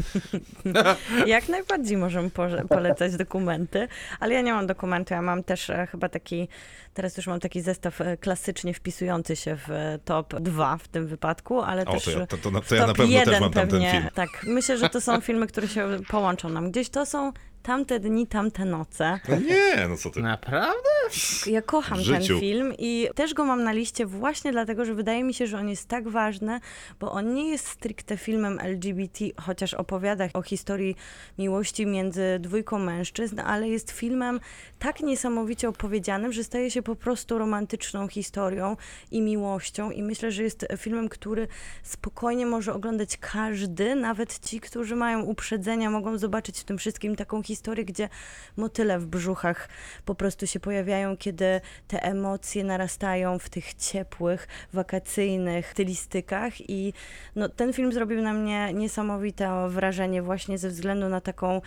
Jak najbardziej możemy polecać dokumenty, ale ja nie mam dokumentu, ja mam też e, chyba taki, teraz już mam taki zestaw e, klasycznie wpisujący się w e, top 2 w tym wypadku, ale O, też to ja, to, to, to ja na top pewno też 1 mam tam ten pewnie, film. tak, myślę, że to są filmy, które się połączą nam gdzieś, to są tamte dni, tamte noce. No nie, no co ty. Naprawdę? Ja kocham ten film i też go mam na liście właśnie dlatego, że wydaje mi się, że on jest tak ważny, bo on nie jest stricte filmem LGBT, chociaż opowiada o historii miłości między dwójką mężczyzn, ale jest filmem tak niesamowicie opowiedzianym, że staje się po prostu romantyczną historią i miłością i myślę, że jest filmem, który spokojnie może oglądać każdy, nawet ci, którzy mają uprzedzenia, mogą zobaczyć w tym wszystkim taką historię, gdzie motyle w brzuchach po prostu się pojawiają, kiedy te emocje narastają w tych ciepłych, wakacyjnych stylistykach. I no, ten film zrobił na mnie niesamowite wrażenie właśnie ze względu na taką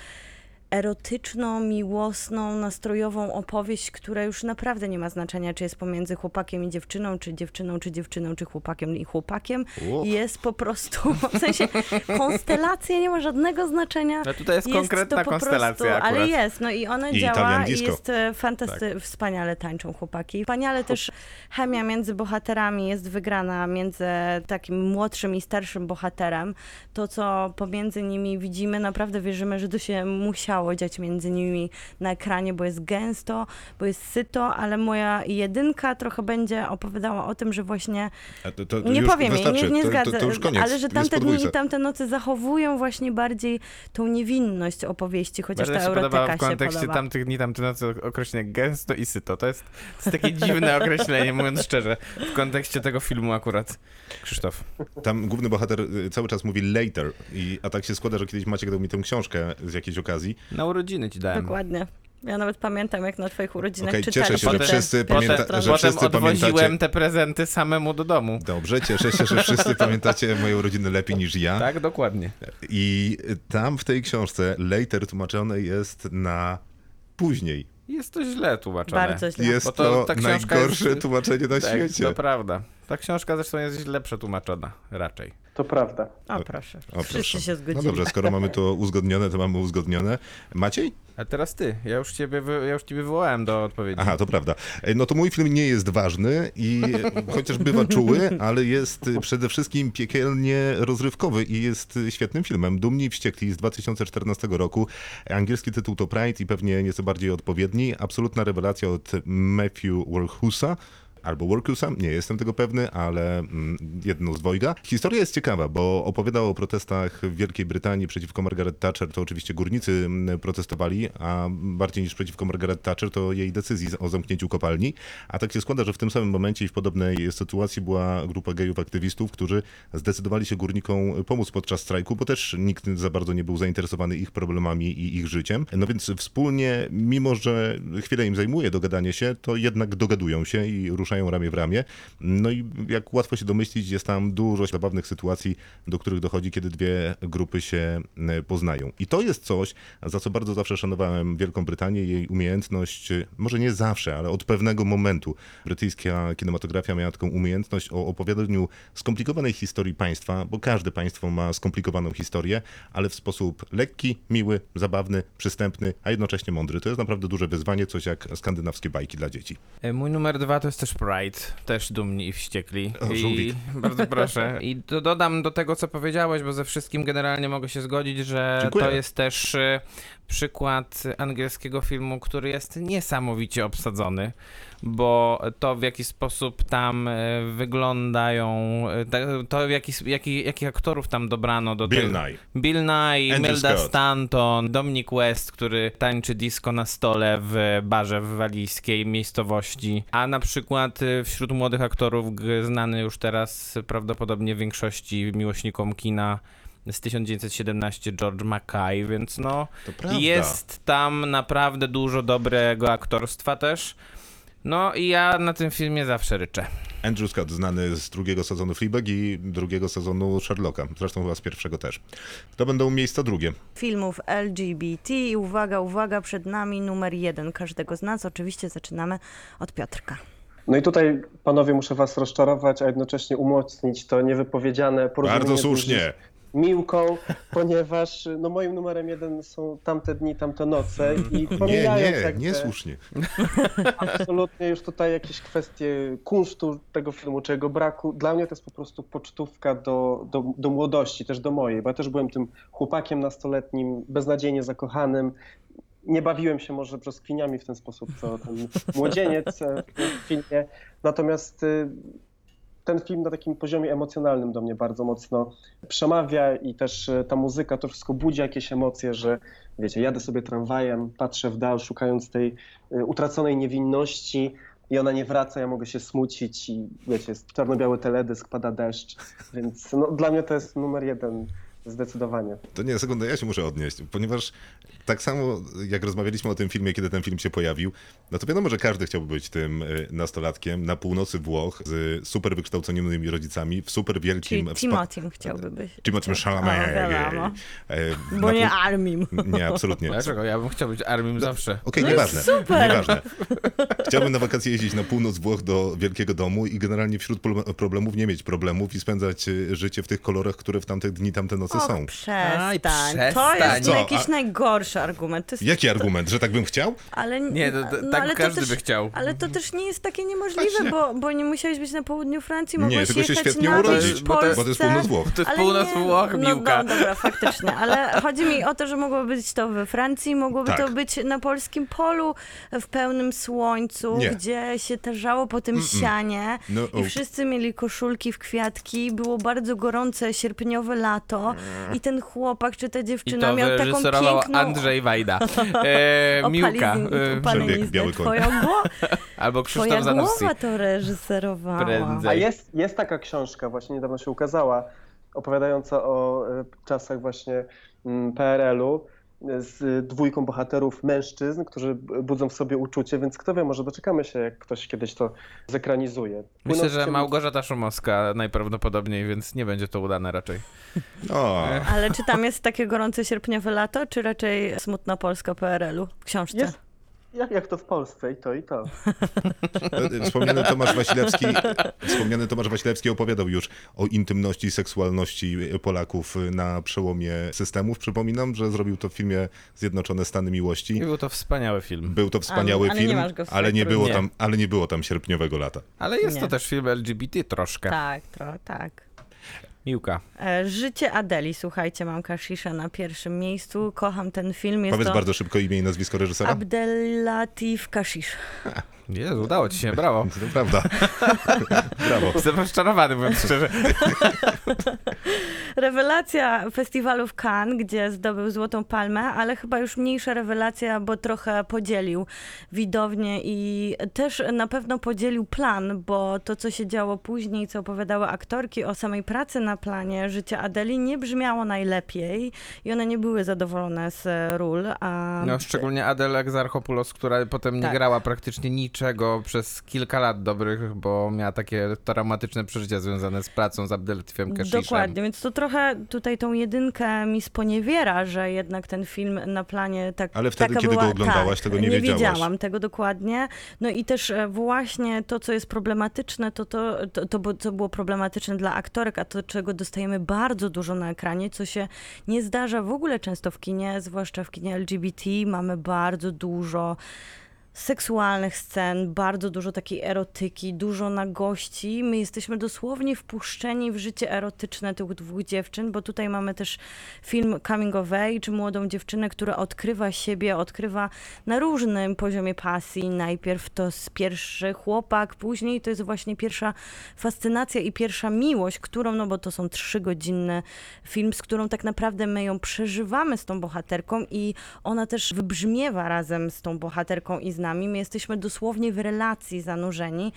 erotyczną, miłosną, nastrojową opowieść, która już naprawdę nie ma znaczenia, czy jest pomiędzy chłopakiem i dziewczyną, czy dziewczyną, czy dziewczyną, czy chłopakiem i chłopakiem. Jest po prostu, w sensie konstelacja nie ma żadnego znaczenia. No tutaj jest konkretna to po konstelacja prostu, akurat. Ale jest, no i ona I działa i jest e, fantasty- wspaniale tańczą chłopaki. Wspaniale też chemia między bohaterami jest wygrana między takim młodszym i starszym bohaterem. To, co pomiędzy nimi widzimy, naprawdę wierzymy, że to się musiało dziać między nimi na ekranie, bo jest gęsto, bo jest syto, ale moja jedynka trochę będzie opowiadała o tym, że właśnie A to, to nie powiem jej, nie, nie to, zgadzę, to, to koniec. ale że tamte dni i tamte noce zachowują właśnie bardziej tą niewinność opowieści, chociaż Bardzo ta się podoba w się kontekście podoba. tamtych dni, tamte noce określenie gęsto i syto. To jest, to jest takie dziwne określenie, mówiąc szczerze, w kontekście tego filmu akurat. Krzysztof. Tam główny bohater y, cały czas mówi later, i, a tak się składa, że kiedyś Maciek dał mi tę książkę z jakiejś okazji. Na urodziny ci dałem. Dokładnie. Ja nawet pamiętam, jak na twoich urodzinach Okej, czytali cieszę się, że wszyscy pamięta- strony. że Potem wszyscy odwoziłem pamiętacie- te prezenty samemu do domu. Dobrze, cieszę się, że wszyscy pamiętacie moje urodziny lepiej niż ja. Tak, dokładnie. I tam w tej książce later tłumaczone jest na później. Jest to źle tłumaczone. Bardzo źle. Jest to, to ta książka najgorsze jest- tłumaczenie na Tak, świecie. to prawda. Ta książka zresztą jest źle przetłumaczona, raczej. To prawda. O proszę, O, wszyscy proszę. się No zgodzili. dobrze, skoro mamy to uzgodnione, to mamy uzgodnione. Maciej? A teraz ty. Ja już ciebie, wy, ja już ciebie wywołałem do odpowiedzi. Aha, to prawda. E, No to mój film nie jest ważny i chociaż bywa czuły, ale jest przede wszystkim piekielnie rozrywkowy i jest świetnym filmem. Dumni i Wściekli z 2014 roku. Angielski tytuł to Pride i pewnie nieco bardziej odpowiedni. Absolutna rewelacja od Matthew Warhusa. Albo Workusa, nie jestem tego pewny, ale mm, jedno z dwojga. Historia jest ciekawa, bo opowiada o protestach w Wielkiej Brytanii przeciwko Margaret Thatcher. To oczywiście górnicy mm, protestowali, a bardziej niż przeciwko Margaret Thatcher to jej decyzji o zamknięciu kopalni. A tak się składa, że w tym samym momencie i w podobnej sytuacji była grupa gejów aktywistów, którzy zdecydowali się górnikom pomóc podczas strajku, bo też nikt za bardzo nie był zainteresowany ich problemami i ich życiem. No więc wspólnie, mimo że chwilę im zajmuje dogadanie się, to jednak dogadują się i ruszają ramię w ramię. No i jak łatwo się domyślić, jest tam dużo zabawnych sytuacji, do których dochodzi, kiedy dwie grupy się e, poznają. I to jest coś, za co bardzo zawsze szanowałem Wielką Brytanię, jej umiejętność, może nie zawsze, ale od pewnego momentu. Brytyjska kinematografia miała taką umiejętność o opowiadaniu skomplikowanej historii państwa, bo każde państwo ma skomplikowaną historię, ale w sposób lekki, miły, zabawny, przystępny, a jednocześnie mądry. To jest naprawdę duże wyzwanie, coś jak skandynawskie bajki dla dzieci. E, Mój numer dwa to jest też Pride, też dumni i wściekli. O, I bardzo proszę. I do, dodam do tego, co powiedziałeś, bo ze wszystkim generalnie mogę się zgodzić, że Dziękuję. to jest też e, przykład angielskiego filmu, który jest niesamowicie obsadzony, bo to w jaki sposób tam e, wyglądają, e, to w jaki, jaki, jakich aktorów tam dobrano do Bill Nye. Bill Nye, Imelda. Stanton, Dominic West, który tańczy disco na stole w barze w walijskiej miejscowości, a na przykład y, wśród młodych aktorów znany już teraz prawdopodobnie większości miłośnikom kina z 1917 George Mackay, więc no jest tam naprawdę dużo dobrego aktorstwa też. No i ja na tym filmie zawsze ryczę. Andrew Scott, znany z drugiego sezonu Fleabag i drugiego sezonu Sherlocka. Zresztą chyba z pierwszego też. To będą miejsca drugie. Filmów LGBT i uwaga, uwaga, przed nami numer jeden każdego z nas. Oczywiście zaczynamy od Piotrka. No i tutaj, panowie, muszę was rozczarować, a jednocześnie umocnić to niewypowiedziane porozumienie Bardzo z słusznie. Miłką, ponieważ no, moim numerem jeden są tamte dni, tamte noce i Nie, pomijając nie, jakby niesłusznie. absolutnie już tutaj jakieś kwestie kunsztu tego filmu, czy jego braku, dla mnie to jest po prostu pocztówka do, do, do młodości, też do mojej, bo ja też byłem tym chłopakiem nastoletnim, beznadziejnie zakochanym, nie bawiłem się może brzoskwiniami w ten sposób, co ten młodzieniec e, w filmie. Natomiast y, ten film na takim poziomie emocjonalnym do mnie bardzo mocno przemawia i też e, ta muzyka, to wszystko budzi jakieś emocje, że wiecie, jadę sobie tramwajem, patrzę w dal, szukając tej y, utraconej niewinności i ona nie wraca, ja mogę się smucić i wiecie, jest czarno-biały teledysk, pada deszcz, więc no, dla mnie to jest numer jeden zdecydowanie. To nie, sekundę, ja się muszę odnieść, ponieważ tak samo jak rozmawialiśmy o tym filmie, kiedy ten film się pojawił, no to wiadomo, że każdy chciałby być tym y, nastolatkiem na północy Włoch z super wykształconymi rodzicami w super Czyli wielkim... wspa- Timotim chciałby być. Timothée O, Chalamet. e, Bo na nie pół- Armim. Nie, absolutnie. Dlaczego? Ja bym chciał być armim zawsze. Okej, No nieważne. super. Nieważne. Chciałbym na wakacje jeździć na północ Włoch do wielkiego domu i generalnie wśród pro- problemów nie mieć problemów i spędzać y, życie w tych kolorach, które w tamte dni, tamte nocy Och, są. przestań. Aj, To przestań. jest Co, jakiś a- najgorszy argument. To jest, Jaki argument? Że tak bym chciał? Ale, Nie, to- to- no, tak to każdy też, by chciał. Ale to też nie jest takie niemożliwe, Właśnie. bo, bo nie musiałeś być na południu Francji, Nie, mogłeś tylko się jechać świetnie na urodzić, bo to jest- Bo to jest północ Włoch. To jest północ nie- Włoch, no, Miłka. No, dobra, faktycznie, ale chodzi mi o to, że mogło być to we Francji, mogłoby Tak. to być na polskim polu w pełnym słońcu, Nie. gdzie się tarzało po tym sianie No, i o. wszyscy mieli koszulki w kwiatki, było bardzo gorące sierpniowe lato i ten chłopak czy ta I dziewczyna to miał taką piękną... Andrzej Wajda. E, Miłka. Przebieg Biały Koń. albo twoja Krzysztof Zanussi. głowa to reżyserowała. Prędzej. A jest, jest taka książka, właśnie niedawno się ukazała, opowiadająca o e, czasach właśnie mm, PRL-u z dwójką bohaterów mężczyzn, którzy budzą w sobie uczucie, więc kto wie, może doczekamy się, jak ktoś kiedyś to zekranizuje. Myślę, że tym- Małgorzata Szumowska najprawdopodobniej, więc nie będzie to udane raczej. O, Ale czy tam jest takie gorące sierpniowe lato, czy raczej smutna Polska PRL-u w książce? Jest, Jak, jak to w Polsce i to i to. E, Wspomniany Tomasz Wasilewski, wspomniany Tomasz Wasilewski opowiadał już o intymności i seksualności Polaków na przełomie systemów. Przypominam, że zrobił to w filmie Zjednoczone Stany Miłości. I był to wspaniały film. Był to wspaniały ale nie film, w ale nie było, nie. tam, ale nie było tam sierpniowego lata. Ale jest Nie. to też film LGBT troszkę. Tak, trochę tak. Miłka. E, Życie Adeli, słuchajcie, mam Kashisza na pierwszym miejscu. Kocham ten film. Jest Powiedz to bardzo szybko imię i nazwisko reżysera. Abdelatif Kashish. Jezu, udało ci się, brawo. To prawda. Brawo. Jestem rozczarowany, mówiąc szczerze. Rewelacja festiwalu w Cannes, gdzie zdobył Złotą Palmę, ale chyba już mniejsza rewelacja, bo trochę podzielił widownię i też na pewno podzielił plan, bo to, co się działo później, co opowiadały aktorki o samej pracy na planie życia Adeli, nie brzmiało najlepiej i one nie były zadowolone z ról. A No, szczególnie Adele Exarchopoulos, która potem nie Tak. grała praktycznie niczego przez kilka lat dobrych, bo miała takie traumatyczne przeżycia związane z pracą z Abdelatifem Keshishem. Dokładnie, więc to trochę tutaj tą jedynkę mi sponiewiera, że jednak ten film na planie tak Ale wtedy, taka kiedy go była, oglądałaś, tak, tego nie nie wiedziałaś. wiedziałam tego dokładnie. No i też e, właśnie to, co jest problematyczne, to to, to, to co było problematyczne dla aktorek, a to, czego dostajemy bardzo dużo na ekranie, co się nie zdarza w ogóle często w kinie, zwłaszcza w kinie LGBT, mamy bardzo dużo seksualnych scen, bardzo dużo takiej erotyki, dużo nagości. My jesteśmy dosłownie wpuszczeni w życie erotyczne tych dwóch dziewczyn, bo tutaj mamy też film Coming of Age, młodą dziewczynę, która odkrywa siebie, odkrywa na różnym poziomie pasji. Najpierw to z pierwszy chłopak, później to jest właśnie pierwsza fascynacja i pierwsza miłość, którą, no bo to są trzygodzinny film, z którą tak naprawdę my ją przeżywamy z tą bohaterką i ona też wybrzmiewa razem z tą bohaterką i z nami. My jesteśmy dosłownie w relacji zanurzeni.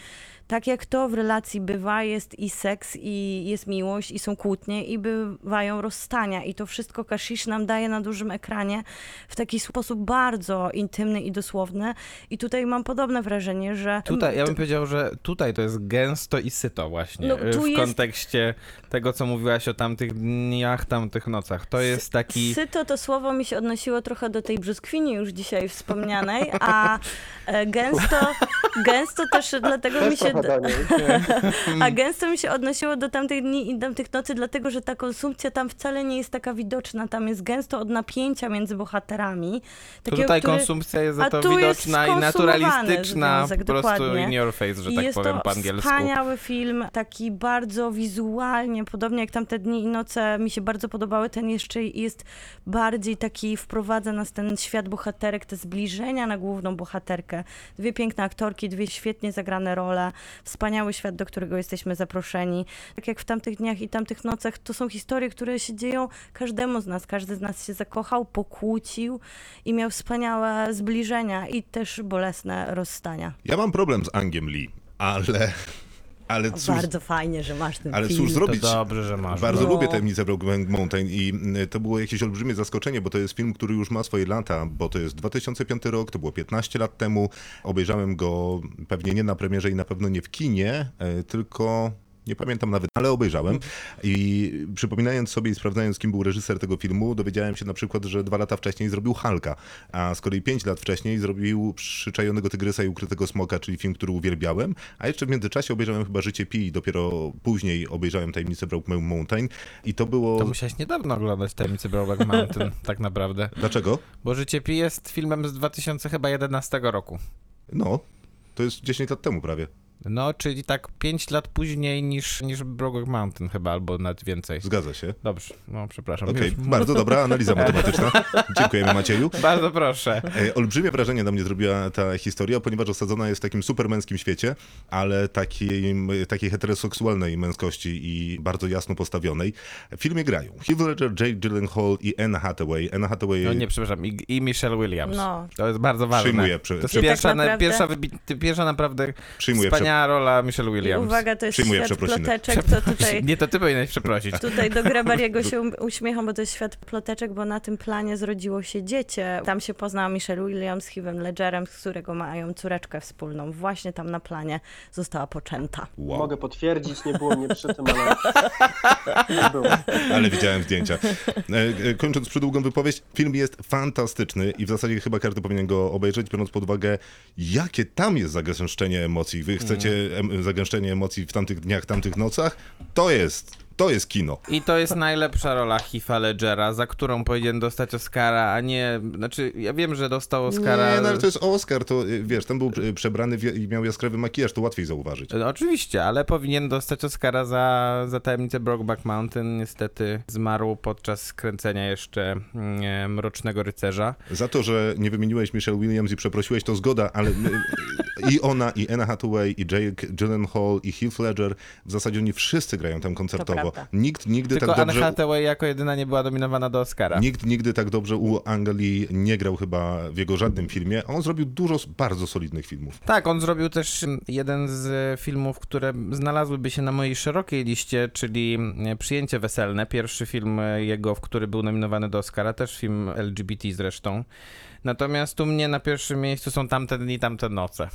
Tak jak to w relacji bywa, jest i seks, i jest miłość, i są kłótnie, i bywają rozstania. I to wszystko Kashish nam daje na dużym ekranie w taki sposób bardzo intymny i dosłowny. I tutaj mam podobne wrażenie, że... Tutaj, ja bym powiedział, że tutaj to jest gęsto i syto właśnie, No, tu w jest- kontekście tego, co mówiłaś o tamtych dniach, tamtych nocach. To jest taki... Syto to słowo mi się odnosiło trochę do tej brzoskwini już dzisiaj wspomnianej, a e, gęsto, gęsto też dlatego mi się... trochę do niej. A gęsto mi się odnosiło do tamtych dni i tamtych nocy, dlatego że ta konsumpcja tam wcale nie jest taka widoczna. Tam jest gęsto od napięcia między bohaterami. Takiego, tutaj który- konsumpcja jest za to widoczna i naturalistyczna, związek, po prostu dokładnie. in your face, że I tak powiem po angielsku. wspaniały film, taki bardzo wizualnie, podobnie jak tamte dni i noce mi się bardzo podobały. Ten jeszcze jest bardziej taki, wprowadza nas ten świat bohaterek, te zbliżenia na główną bohaterkę. Dwie piękne aktorki, dwie świetnie zagrane role, wspaniały świat, do którego jesteśmy zaproszeni. Tak jak w tamtych dniach i tamtych nocach, to są historie, które się dzieją każdemu z nas. Każdy z nas się zakochał, pokłócił i miał wspaniałe zbliżenia i też bolesne rozstania. Ja mam problem z Angiem Lee, ale... Ale cóż, Bardzo fajnie, że masz ten ale film. cóż zrobić? To dobrze, że masz. Bardzo No. lubię tajemnicę Brokeback Mountain i y, to było jakieś olbrzymie zaskoczenie, bo to jest film, który już ma swoje lata, bo to jest 2005 rok, to było 15 lat temu. Obejrzałem go pewnie nie na premierze i na pewno nie w kinie, y, tylko nie pamiętam nawet, ale obejrzałem. I przypominając sobie i sprawdzając, kim był reżyser tego filmu, dowiedziałem się na przykład, że dwa lata wcześniej zrobił Halka, a z kolei pięć lat wcześniej zrobił Przyczajonego Tygrysa i Ukrytego Smoka, czyli film, który uwielbiałem, a jeszcze w międzyczasie obejrzałem chyba Życie Pi i dopiero później obejrzałem Tajemnicę Brokeback Mountain i to było... To musiałeś niedawno oglądać Tajemnicy Brokeback Mountain, tak naprawdę. Dlaczego? Bo Życie Pi jest filmem z 2011 roku. No, to jest 10 lat temu prawie. No, czyli tak 5 lat później niż, niż Brokeback Mountain chyba, albo nawet więcej. Zgadza się. Dobrze, no przepraszam. Okej, Już. bardzo dobra analiza matematyczna. Dziękujemy Macieju. Bardzo proszę. E, Olbrzymie wrażenie na mnie zrobiła ta historia, ponieważ osadzona jest w takim supermęskim świecie, ale takiej, takiej heteroseksualnej męskości i bardzo jasno postawionej. W filmie grają Heath Ledger, Jake Gyllenhaal i Anne Hathaway. Anne Hathaway No nie, przepraszam, i, i Michelle Williams. No. To jest bardzo ważne. Przyjmuję, przy- to jest przy- pierwsza, Tak na, naprawdę- pierwsza, wybi- pierwsza naprawdę przyjmuję Wspaniała rola Michelle I Williams. uwaga, to jest Przyjmuję świat ploteczek, to tutaj... Nie, to ty powinieneś przeprosić. Tutaj do Grabariego się um- uśmiecham, bo to jest świat ploteczek, bo na tym planie zrodziło się dziecię. Tam się poznała Michelle Williams z Heathem Ledgerem, z którego mają córeczkę wspólną. Właśnie tam na planie została poczęta. Wow. Mogę potwierdzić, nie było mnie przy tym, ale nie było. Ale widziałem zdjęcia. E, e, Kończąc przydługą wypowiedź, film jest fantastyczny i w zasadzie chyba każdy powinien go obejrzeć, biorąc pod uwagę, jakie tam jest zagęszczenie emocji. Wy chcecie em, zagęszczenie emocji w tamtych dniach, tamtych nocach? To jest, to jest kino. I to jest najlepsza rola Heath'a Ledgera, za którą powinien dostać Oscara, a nie... Znaczy, ja wiem, że dostał Oscara... Nie, no ale to jest Oscar, to y, wiesz, ten był y, przebrany i miał jaskrawy makijaż, to łatwiej zauważyć. No, oczywiście, ale powinien dostać Oscara za, za tajemnicę Brokeback Mountain. Niestety zmarł podczas kręcenia jeszcze mm, Mrocznego Rycerza. Za to, że nie wymieniłeś Michelle Williams i przeprosiłeś, to zgoda, ale y, i ona, i Anna Hathaway, i Jake Gyllenhaal, i Heath Ledger, w zasadzie oni wszyscy grają tam koncertowo. Nikt nigdy Tylko tak Anne dobrze... Hathaway jako jedyna nie była dominowana do Oscara. Nikt nigdy tak dobrze u Angeli nie grał chyba w jego żadnym filmie, a on zrobił dużo bardzo solidnych filmów. Tak, on zrobił też jeden z e, filmów, które znalazłyby się na mojej szerokiej liście, czyli mm, Przyjęcie Weselne. Pierwszy film e, jego, w który był nominowany do Oscara, też film LGBT zresztą. Natomiast u mnie na pierwszym miejscu są tamte dni, tamte noce.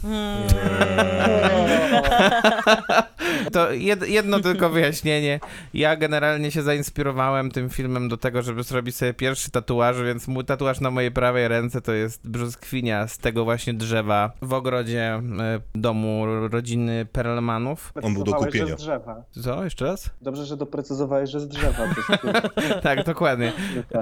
To jed, jedno tylko wyjaśnienie. Ja generalnie się zainspirowałem tym filmem do tego, żeby zrobić sobie pierwszy tatuaż, więc mój tatuaż na mojej prawej ręce to jest brzoskwinia z tego właśnie drzewa w ogrodzie e, domu rodziny Perelmanów. On był do kupienia. z drzewa. Co? Jeszcze raz? Dobrze, że doprecyzowałeś, że z drzewa. Tak, dokładnie.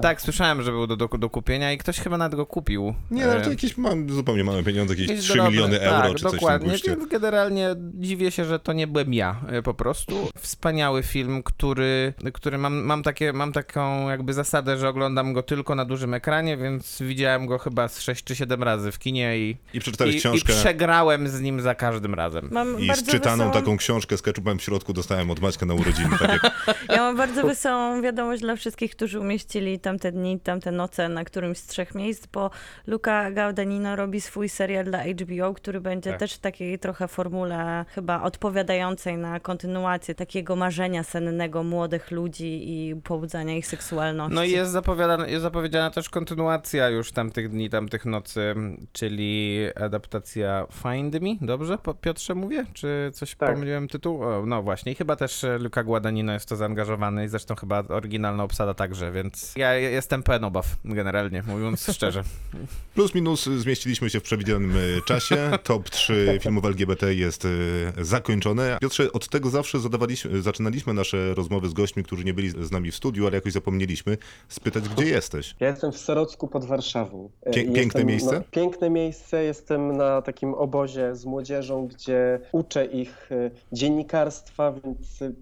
Tak, słyszałem, że był do, do, do kupienia i ktoś chyba nawet go kupił. Nie, ale E, to jakieś mam, zupełnie małe pieniądze, jakieś Jakieś 3 drobne- miliony euro tak, czy coś w tym dokładnie, guście. więc generalnie dziwię się, że to nie byłem ja e, po prostu. Wspaniały film, który, który mam, mam, takie, mam taką jakby zasadę, że oglądam go tylko na dużym ekranie, więc widziałem go chyba z 6 czy 7 razy w kinie i, I przeczytałeś i, i książkę przegrałem z nim za każdym razem. Mam i bardzo zczytaną wesołą... taką książkę z keczupem w środku dostałem od Maćka na urodziny. Tak jak Ja mam bardzo wesołą wiadomość dla wszystkich, którzy umieścili tamte dni, tamte noce na którymś z trzech miejsc, bo Luca Guadagnino robi swój serial dla HBO, który będzie Tak. też w takiej trochę formule chyba odpowiadającej na kontynuację takiego marzenia sennego młodych ludzi i pobudzania ich seksualności. No i jest zapowiadana, jest zapowiedziana też kontynuacja już tamtych dni, tamtych nocy, czyli adaptacja Find Me, dobrze Po- Piotrze mówię? Czy coś Tak. pomyliłem tytuł? O, no właśnie, i chyba też e, Luca Guadagnino jest w to zaangażowany i zresztą chyba oryginalna obsada także, więc ja ja jestem pełen obaw generalnie, mówiąc szczerze. plus minus zmieściliśmy się w przewidzianym y, czasie. Top 3 filmów LGBT jest y, zakończone. Piotrze, od tego zawsze zadawaliśmy, zaczynaliśmy nasze rozmowy z gośćmi, którzy nie byli z nami w studiu, ale jakoś zapomnieliśmy spytać, gdzie jesteś. Ja jestem w Serocku pod Warszawą. E, Pię- piękne jestem, miejsce? No, piękne miejsce. Jestem na takim obozie z młodzieżą, gdzie uczę ich e, dziennikarstwa, więc e,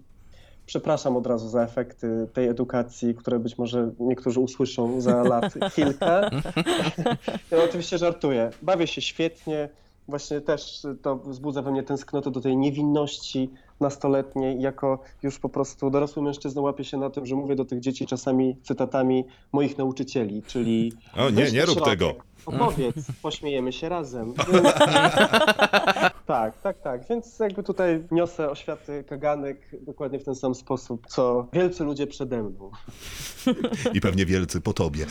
przepraszam od razu za efekty tej edukacji, które być może niektórzy usłyszą za lat kilka. Ja oczywiście żartuję. Bawię się świetnie. Właśnie też to wzbudza we mnie tęsknotę do tej niewinności nastoletniej. Jako już po prostu dorosły mężczyzna łapię się na tym, że mówię do tych dzieci czasami cytatami moich nauczycieli, czyli O nie, nie rób środek, tego. Opowiedz, pośmiejemy się razem. Więc... tak, tak, tak. Więc jakby tutaj niosę oświaty kaganek dokładnie w ten sam sposób, co wielcy ludzie przede mną. I pewnie wielcy po tobie.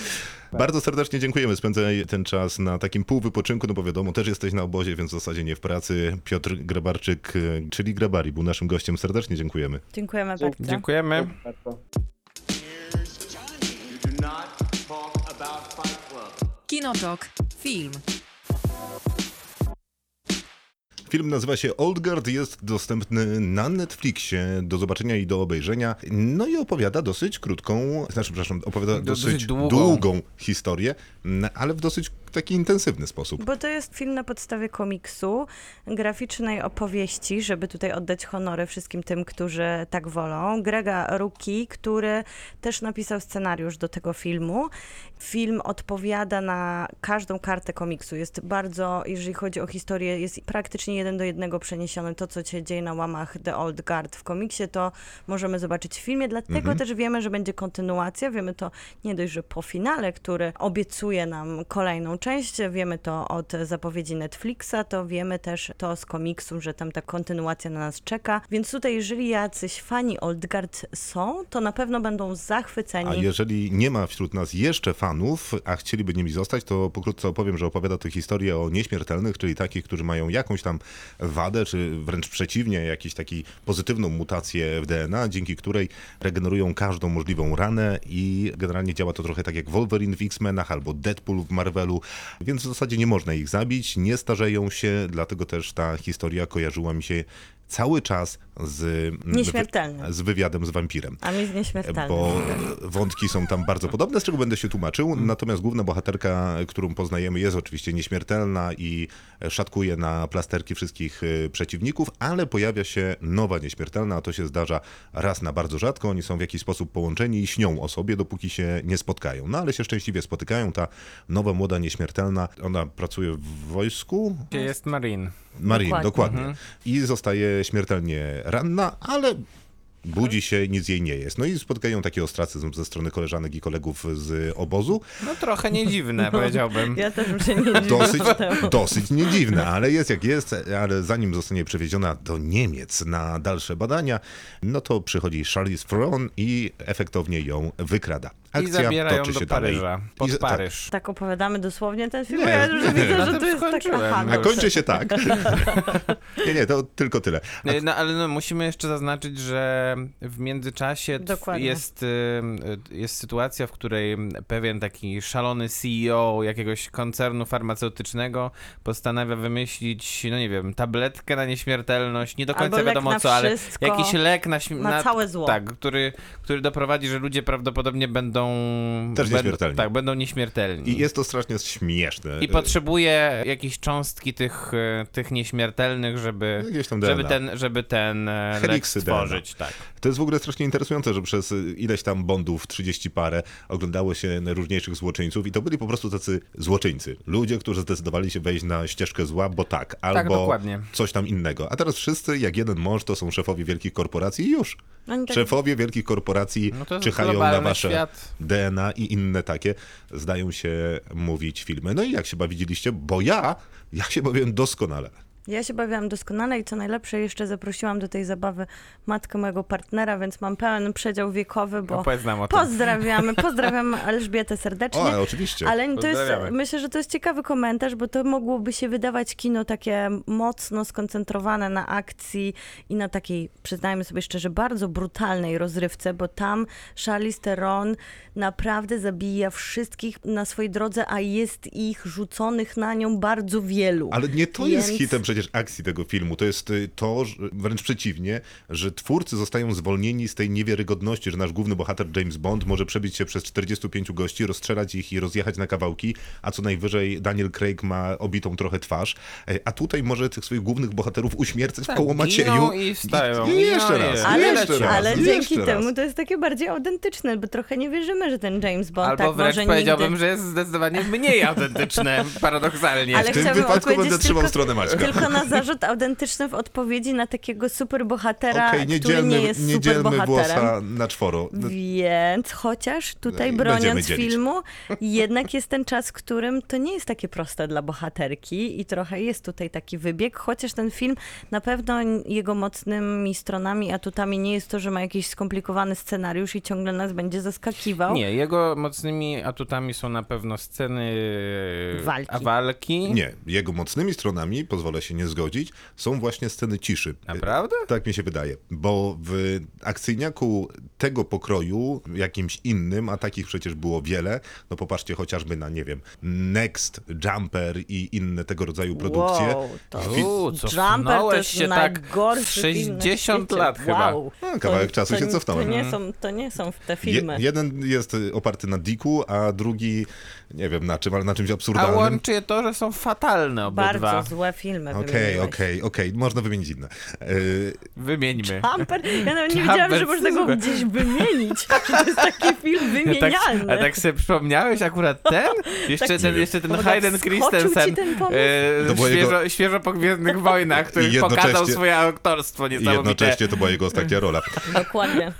Bardzo serdecznie dziękujemy. Spędzaj ten czas na takim półwypoczynku, no bo wiadomo, też jesteś na obozie, więc w zasadzie nie w pracy. Piotr Grabarczyk, y, czyli Grabari, był naszym gościem. Serdecznie dziękujemy. Dziękujemy bardzo. Dziękujemy. Bardzo. Kinotok. Film. Film nazywa się Old Guard, jest dostępny na Netflixie do zobaczenia i do obejrzenia. No i opowiada dosyć krótką, znaczy, przepraszam, opowiada dosyć dosyć długą. długą historię, n- ale w dosyć taki intensywny sposób. Bo to jest film na podstawie komiksu, graficznej opowieści, żeby tutaj oddać honory wszystkim tym, którzy tak wolą. Grega Ruki, który też napisał scenariusz do tego filmu. Film odpowiada na każdą kartę komiksu. Jest bardzo, jeżeli chodzi o historię, jest praktycznie jeden do jednego przeniesiony. To, co się dzieje na łamach The Old Guard w komiksie, to możemy zobaczyć w filmie. Dlatego też wiemy, że będzie kontynuacja. Wiemy to nie dość, że po finale, który obiecuje nam kolejną część, wiemy to od zapowiedzi Netflixa, to wiemy też to z komiksu, że tam ta kontynuacja na nas czeka, więc tutaj jeżeli jacyś fani Oldgard są, to na pewno będą zachwyceni. A jeżeli nie ma wśród nas jeszcze fanów, a chcieliby nimi zostać, to pokrótce opowiem, że opowiada to historię o nieśmiertelnych, czyli takich, którzy mają jakąś tam wadę, czy wręcz przeciwnie, jakąś taką pozytywną mutację w DNA, dzięki której regenerują każdą możliwą ranę i generalnie działa to trochę tak jak Wolverine w X-Menach albo Deadpool w Marvelu, więc w zasadzie nie można ich zabić, nie starzeją się, dlatego też ta historia kojarzyła mi się cały czas z, mm, z wywiadem z wampirem A mi z nieśmiertelnym. bo wątki są tam bardzo podobne, z czego będę się tłumaczył. Natomiast główna bohaterka, którą poznajemy, jest oczywiście nieśmiertelna i szatkuje na plasterki wszystkich y, przeciwników, ale pojawia się nowa nieśmiertelna, a to się zdarza raz na bardzo rzadko. Oni są w jakiś sposób połączeni i śnią o sobie, dopóki się nie spotkają. No ale się szczęśliwie spotykają. Ta nowa, młoda nieśmiertelna, ona pracuje w wojsku, Gdzie jest Marine? Marine, Dokładnie. dokładnie. I zostaje śmiertelnie ranna, ale budzi się, nic jej nie jest. No i spotkają taki ostracyzm ze strony koleżanek i kolegów z obozu. No trochę nie dziwne, powiedziałbym. Ja też bym się nie Dosyć, dosyć niedziwne, ale jest jak jest, ale zanim zostanie przewieziona do Niemiec na dalsze badania, no to przychodzi Charlize Theron i efektownie ją wykrada. I Akcja zabierają toczy do się Paryża. dalej. Pod I- tak. Paryż. Tak opowiadamy dosłownie ten film, Nie. ja już widzę, Na że to jest aha, A kończy się tak. nie, nie, to tylko tyle. Nie, No, ale no, musimy jeszcze zaznaczyć, że w międzyczasie Dokładnie. jest, y, jest sytuacja, w której pewien taki szalony CEO jakiegoś koncernu farmaceutycznego postanawia wymyślić, no nie wiem, tabletkę na nieśmiertelność, nie do końca Albo wiadomo na co, ale jakiś lek na, śm- na całe zło. Tak, który, który doprowadzi, że ludzie prawdopodobnie będą... Też będą, nieśmiertelni. Tak, będą nieśmiertelni. I jest to strasznie śmieszne. I potrzebuje jakieś cząstki tych, e, tych nieśmiertelnych, żeby, tam żeby ten, żeby ten e, DNA. stworzyć. Tak. To jest w ogóle strasznie interesujące, że przez ileś tam bondów, 30 parę, oglądało się najróżniejszych złoczyńców i to byli po prostu tacy złoczyńcy. Ludzie, którzy zdecydowali się wejść na ścieżkę zła, bo tak, albo dokładnie. coś tam innego. A teraz wszyscy, jak jeden mąż, to są szefowie wielkich korporacji i już. Tak Szefowie wielkich korporacji No czyhają na wasze świat. DNA i inne takie, zdają się mówić filmy. No i jak się bawiliście? Bo ja, ja się bawiłem doskonale. Ja się bawiłam doskonale i co najlepsze, jeszcze zaprosiłam do tej zabawy matkę mojego partnera, więc mam pełen przedział wiekowy, bo Opowiedz nam o tym. pozdrawiamy, pozdrawiam Elżbietę serdecznie. O, ale oczywiście. Ale to jest, myślę, że to jest ciekawy komentarz, bo to mogłoby się wydawać kino takie mocno skoncentrowane na akcji i na takiej, przyznajmy sobie szczerze, bardzo brutalnej rozrywce, bo tam Charlize Theron naprawdę zabija wszystkich na swojej drodze, a jest ich rzuconych na nią bardzo wielu. Ale nie to jest Więc- hitem przecież akcji tego filmu. To jest y, to, że, wręcz przeciwnie, że twórcy zostają zwolnieni z tej niewiarygodności, że nasz główny bohater James Bond może przebić się przez 45 gości, rozstrzelać ich i rozjechać na kawałki, a co najwyżej Daniel Craig ma obitą trochę twarz, e, a tutaj może tych swoich głównych bohaterów uśmiercać Tak, w koło Macieju. i wstają. I, i jeszcze raz, Ale, jeszcze raz. ale i dzięki jeszcze raz. temu to jest takie bardziej autentyczne, bo trochę nie wierzymy, że ten James Bond Albo tak wręcz może powiedziałbym, nigdy... że jest zdecydowanie mniej autentyczne, paradoksalnie. Ale W tym wypadku będę trzymał tylko- stronę Maćka. Tylko na zarzut autentyczny w odpowiedzi na takiego superbohatera, Okej, nie który dzielmy, nie jest nie dzielmy superbohaterem. włosa na czworo. Więc chociaż tutaj No broniąc filmu, jednak jest ten czas, w którym to nie jest takie proste dla bohaterki i trochę jest tutaj taki wybieg, chociaż ten film na pewno jego mocnymi stronami, atutami nie jest to, że ma jakiś skomplikowany scenariusz i ciągle nas będzie zaskakiwał. Nie, jego mocnymi atutami są na pewno sceny Walki. A walki. Nie, jego mocnymi stronami, pozwolę się nie zgodzić, są właśnie sceny ciszy. Naprawdę? Tak mi się wydaje, bo w akcyjniaku tego pokroju, jakimś innym, a takich przecież było wiele, no popatrzcie chociażby na, nie wiem, Next, Jumper i inne tego rodzaju produkcje. Wow, to Fi- Jumper to jest się tak najgorszy film na 60 świecie. lat chyba. wow. No, kawałek czasu to, się cofnąłem. To nie, są, to nie są te Je, filmy. jeden jest oparty na Diku, a drugi, nie wiem na czym, ale na czymś A absurdalnym. łączy je to, że są fatalne obydwa. Bardzo złe filmy Okej, okej, okej, można wymienić inne. Y, Wymieńmy. Jumper? Ja nawet nie wiedziałam, że można go super. gdzieś wymienić. Że to jest taki film Ja tak, wymienialny. a tak sobie przypomniałeś akurat ten? Jeszcze Tak- ten, jeszcze ten tak Hayden wskoczył Christensen, ci ten pomysł? e, To było świeżo, jego- świeżo po Gwiezdnych Wojnach, który pokazał swoje aktorstwo I niesamowite. jednocześnie to była jego ostatnia rola. Dokładnie.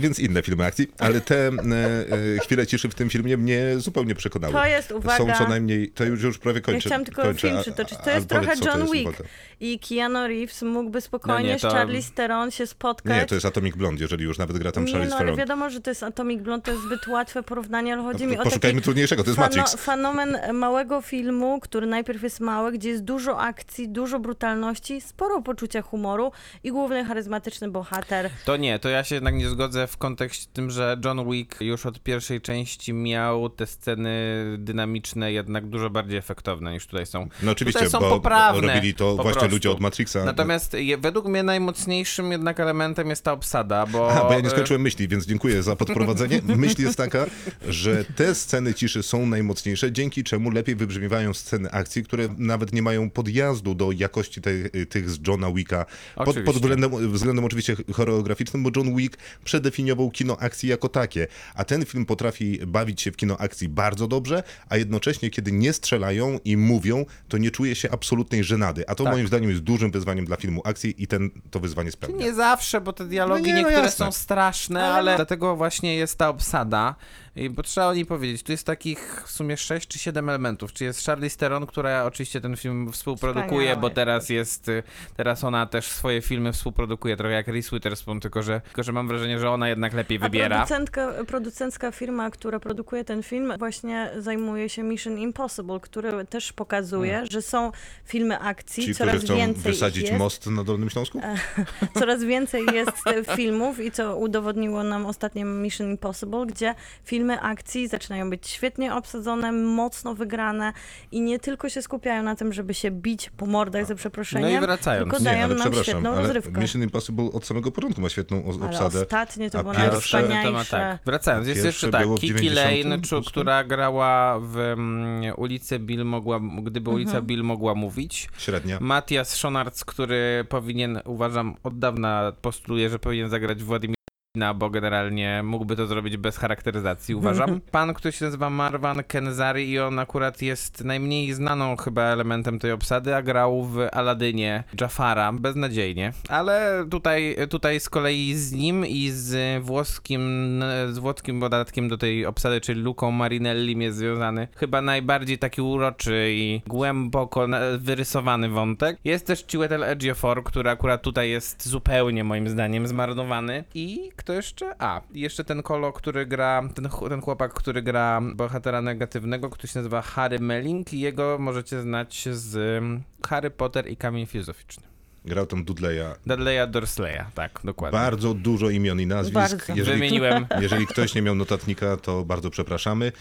Więc inne filmy akcji, ale te e, e, chwile ciszy w tym filmie mnie zupełnie przekonały. To jest, uwaga- Są co najmniej, to już, już prawie kończę. Ja chciałam tylko kończę, film przytoczyć. To jest trochę co John Wick. I Keanu Reeves mógłby spokojnie No nie, to- z Charlie Theron się spotkać. Nie, to jest Atomic Blonde, jeżeli już nawet gra tam Nie, Charlize no ale wiadomo, że to jest Atomic Blonde, to jest zbyt łatwe porównanie, ale chodzi No, mi o poszukajmy taki trudniejszego, to jest Matrix. Fenomen małego filmu, który najpierw jest mały, gdzie jest dużo akcji, dużo brutalności, sporo poczucia humoru i główny charyzmatyczny bohater. To nie, to ja się jednak nie zgodzę w kontekście tym, że John Wick już od pierwszej części miał te sceny dynamiczne jednak dużo bardziej efektowne niż tutaj są. No oczywiście, tutaj są bo poprawne, robili to po właśnie. Ludzie od Matrixa. Natomiast je, według mnie najmocniejszym jednak elementem jest ta obsada, bo... Aha, bo ja nie e, skończyłem myśli, więc dziękuję za podprowadzenie. Myśl jest taka, że te sceny ciszy są najmocniejsze, dzięki czemu lepiej wybrzmiewają sceny akcji, które nawet nie mają podjazdu do jakości te, tych z Johna Wicka. Pod, pod względem, względem oczywiście choreograficznym, bo John Wick przedefiniował kino akcji jako takie, a ten film potrafi bawić się w kino akcji bardzo dobrze, a jednocześnie kiedy nie strzelają i mówią, to nie czuje się absolutnej żenady. A to Tak. moim zdaniem jest dużym wyzwaniem dla filmu akcji i ten to wyzwanie spełnia. Nie zawsze, bo te dialogi No nie, no niektóre jasne. są straszne, ale... dlatego właśnie jest ta obsada. I, bo trzeba o niej powiedzieć, tu jest takich w sumie 6 czy 7 elementów. Czy jest Charlize Theron, która oczywiście ten film współprodukuje, Wspaniała bo teraz jest, y, teraz ona też swoje filmy współprodukuje, trochę jak Reese Witherspoon, tylko że, tylko że mam wrażenie, że ona jednak lepiej A wybiera. producentka, producencka firma, która produkuje ten film, właśnie zajmuje się Mission Impossible, który też pokazuje, że są filmy akcji, Ci, coraz chcą więcej wysadzić jest. most na Dolnym Śląsku? Coraz więcej jest e, filmów i co udowodniło nam ostatnio Mission Impossible, gdzie filmy akcji zaczynają być świetnie obsadzone, mocno wygrane i nie tylko się skupiają na tym, żeby się bić po mordach za przeproszeniem, No i wracając. tylko Nie, dają ale nam przepraszam, świetną ale rozrywkę. Mission Impossible od samego początku ma świetną o- Ale obsadę. ostatnie to a było najwspanialsze. Tak. Wracając, jest jeszcze tak, Kiki 90 Lane, właśnie. która grała w mm, ulicę Bill mogła, gdyby ulica Mhm. Bill mogła mówić. Średnia. Matias Schonarz, który powinien, uważam, od dawna postuluje, że powinien zagrać Władimira, bo generalnie mógłby to zrobić bez charakteryzacji, uważam. Pan, który się nazywa Marwan Kenzari i on akurat jest najmniej znaną chyba elementem tej obsady, a grał w Aladynie Jafara, beznadziejnie. Ale tutaj, tutaj z kolei z nim i z włoskim, z włoskim dodatkiem do tej obsady, czyli Luką Marinellim jest związany chyba najbardziej taki uroczy i głęboko wyrysowany wątek. Jest też Chiwetel Ejiofor, który akurat tutaj jest zupełnie moim zdaniem zmarnowany. I kto jeszcze? A, jeszcze ten kolo, który gra, ten, ch- ten chłopak, który gra bohatera negatywnego, który się nazywa Harry Melling i jego możecie znać z um, Harry Potter i Kamień Filozoficzny. Grał tam Dudleya. Dudleya Dursleya, tak, dokładnie. Bardzo dużo imion i nazwisk. Bardzo. Jeżeli, Wymieniłem. jeżeli ktoś nie miał notatnika, to bardzo przepraszamy.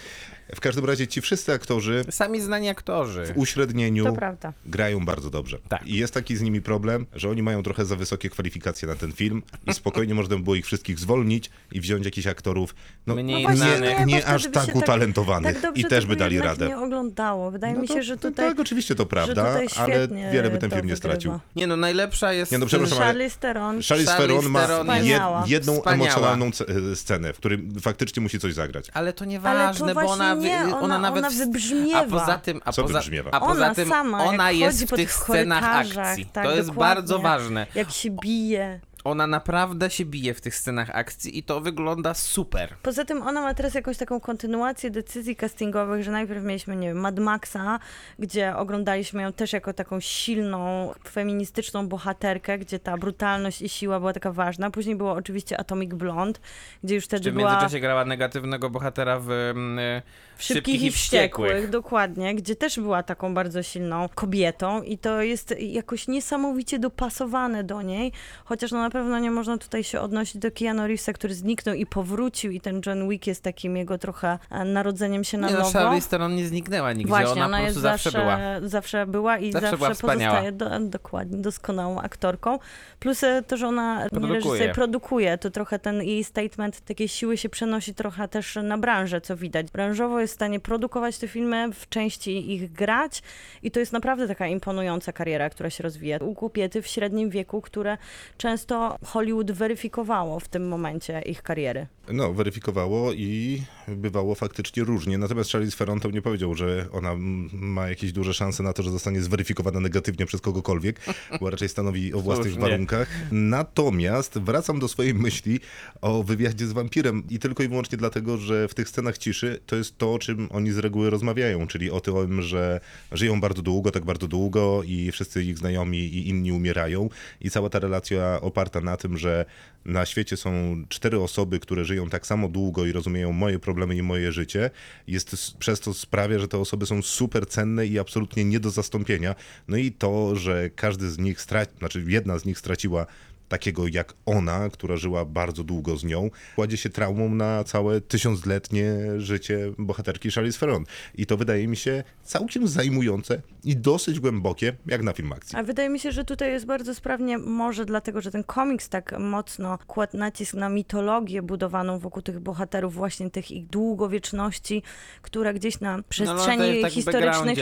W każdym razie ci wszyscy aktorzy Sami znani aktorzy. w uśrednieniu To prawda. grają bardzo dobrze. Tak. I jest taki z nimi problem, że oni mają trochę za wysokie kwalifikacje na ten film i spokojnie można by było ich wszystkich zwolnić i wziąć jakichś aktorów no, Mniej nie, właśnie nie, nie, bo nie wtedy aż by tak się tak- utalentowanych Tak dobrze i też to by dali jednak radę. nie oglądało. Wydaje No mi się, że to tutaj... tak, oczywiście to prawda, tutaj ale świetnie wiele by ten to film nie wygrywa. stracił. Nie no, najlepsza jest... Nie no, przepraszam, ale- Charlize Theron. Charlize Charlize Theron ma Theron jed, jedną Wspaniała. emocjonalną ce- scenę, w której faktycznie musi coś zagrać. Ale to Ale nieważne, bo ona, nie, wy- ona- ona nawet... ona wybrzmiewa. A poza tym, a Co poza, wybrzmiewa? a poza Ona tym sama, ona jest w po tych tych scenach korytarzach, akcji. tak, to jest dokładnie. bardzo ważne. Jak się bije. Ona naprawdę się bije w tych scenach akcji i to wygląda super. Poza tym ona ma teraz jakąś taką kontynuację decyzji castingowych, że najpierw mieliśmy, nie wiem, Mad Maxa, gdzie oglądaliśmy ją też jako taką silną, feministyczną bohaterkę, gdzie ta brutalność i siła była taka ważna. Później było oczywiście Atomic Blonde, gdzie już wtedy Czy w była międzyczasie grała negatywnego bohatera w mm, w Szybkich i Wściekłych, dokładnie, gdzie też była taką bardzo silną kobietą i to jest jakoś niesamowicie dopasowane do niej, chociaż no na pewno nie można tutaj się odnosić do Keanu Reevesa, który zniknął i powrócił i ten John Wick jest takim jego trochę e, narodzeniem się na Nie no, nowo. Charlize Theron nie zniknęła nigdzie, Właśnie, ona, ona, po jest prostu zawsze, była. zawsze była i Zawsze zawsze, była pozostaje do, dokładnie doskonałą aktorką. Plus e, to, że ona nie Produkuje. produkuje, to trochę ten jej statement takiej siły się przenosi trochę też na branżę, co widać. Branżowo jest w stanie produkować te filmy, w części ich grać i to jest naprawdę taka imponująca kariera, która się rozwija. U kobiety w średnim wieku, które często Hollywood weryfikowało w tym momencie ich kariery. No, weryfikowało i bywało faktycznie różnie. Natomiast Charlize Theron to nie powiedział, że ona ma jakieś duże szanse na to, że zostanie zweryfikowana negatywnie przez kogokolwiek, bo raczej stanowi o własnych nie. warunkach. Natomiast wracam do swojej myśli o wywiadzie z wampirem i tylko i wyłącznie dlatego, że w tych scenach ciszy to jest to, o czym oni z reguły rozmawiają, czyli o tym, że żyją bardzo długo, tak bardzo długo i wszyscy ich znajomi i inni umierają i cała ta relacja oparta na tym, że na świecie są cztery osoby, które żyją tak samo długo i rozumieją moje problemy i moje życie, jest przez to sprawia, że te osoby są super cenne i absolutnie nie do zastąpienia. No i to, że każdy z nich straci, znaczy jedna z nich straciła takiego jak ona, która żyła bardzo długo z nią, kładzie się traumą na całe tysiącletnie życie bohaterki Charlize Theron. I to wydaje mi się całkiem zajmujące i dosyć głębokie, jak na film akcji. A wydaje mi się, że tutaj jest bardzo sprawnie, może dlatego, że ten komiks tak mocno kładł nacisk na mitologię budowaną wokół tych bohaterów, właśnie tych ich długowieczności, która gdzieś na przestrzeni no, tak historycznych.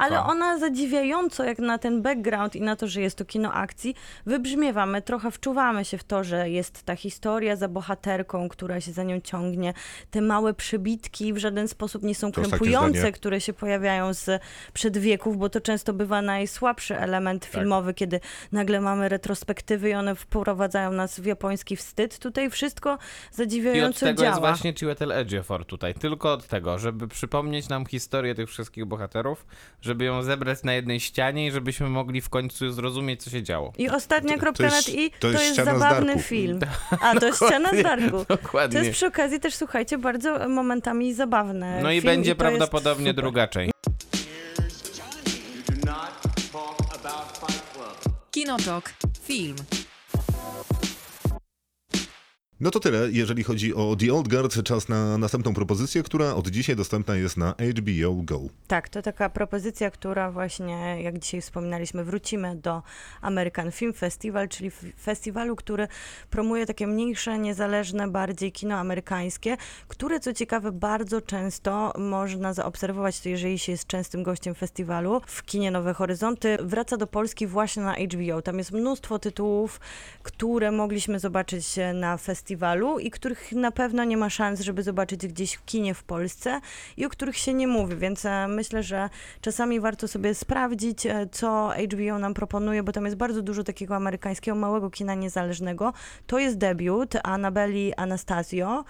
Ale ona zadziwiająco, jak na ten background i na to, że jest to kino akcji, wybrzmiewa. My trochę wczuwamy się w to, że jest ta historia za bohaterką, która się za nią ciągnie. Te małe przebitki w żaden sposób nie są krępujące, które się pojawiają z przedwieków, bo to często bywa najsłabszy element Tak. filmowy, kiedy nagle mamy retrospektywy i one wprowadzają nas w japoński wstyd. Tutaj wszystko I od zadziwiająco tego działa. jest właśnie Chiwetel Ejiofor tutaj. Tylko od tego, żeby przypomnieć nam historię tych wszystkich bohaterów, żeby ją zebrać na jednej ścianie i żebyśmy mogli w końcu zrozumieć, co się działo. I ostatnia kropka nad i to to jest jest, ściana z zabawny film. A, to jest ściana z Darku. To Dokładnie. jest przy okazji też, słuchajcie, bardzo momentami zabawne. No i film będzie to jest prawdopodobnie druga część. Kinotok. Film. No to tyle, jeżeli chodzi o The Old Guard. Czas na następną propozycję, która od dzisiaj dostępna jest na HBO Go. Tak, to taka propozycja, która właśnie, jak dzisiaj wspominaliśmy, wrócimy do American Film Festival, czyli festiwalu, który promuje takie mniejsze, niezależne bardziej kino amerykańskie, które co ciekawe bardzo często można zaobserwować, to jeżeli się jest częstym gościem festiwalu w kinie Nowe Horyzonty, wraca do Polski właśnie na HBO. Tam jest mnóstwo tytułów, które mogliśmy zobaczyć e, na festiwalu i których na pewno nie ma szans, żeby zobaczyć gdzieś w kinie w Polsce i o których się nie mówi, więc e, myślę, że czasami warto sobie sprawdzić, e, co HBO nam proponuje, bo tam jest bardzo dużo takiego amerykańskiego małego kina niezależnego. To jest debiut Annabeli Anastasio,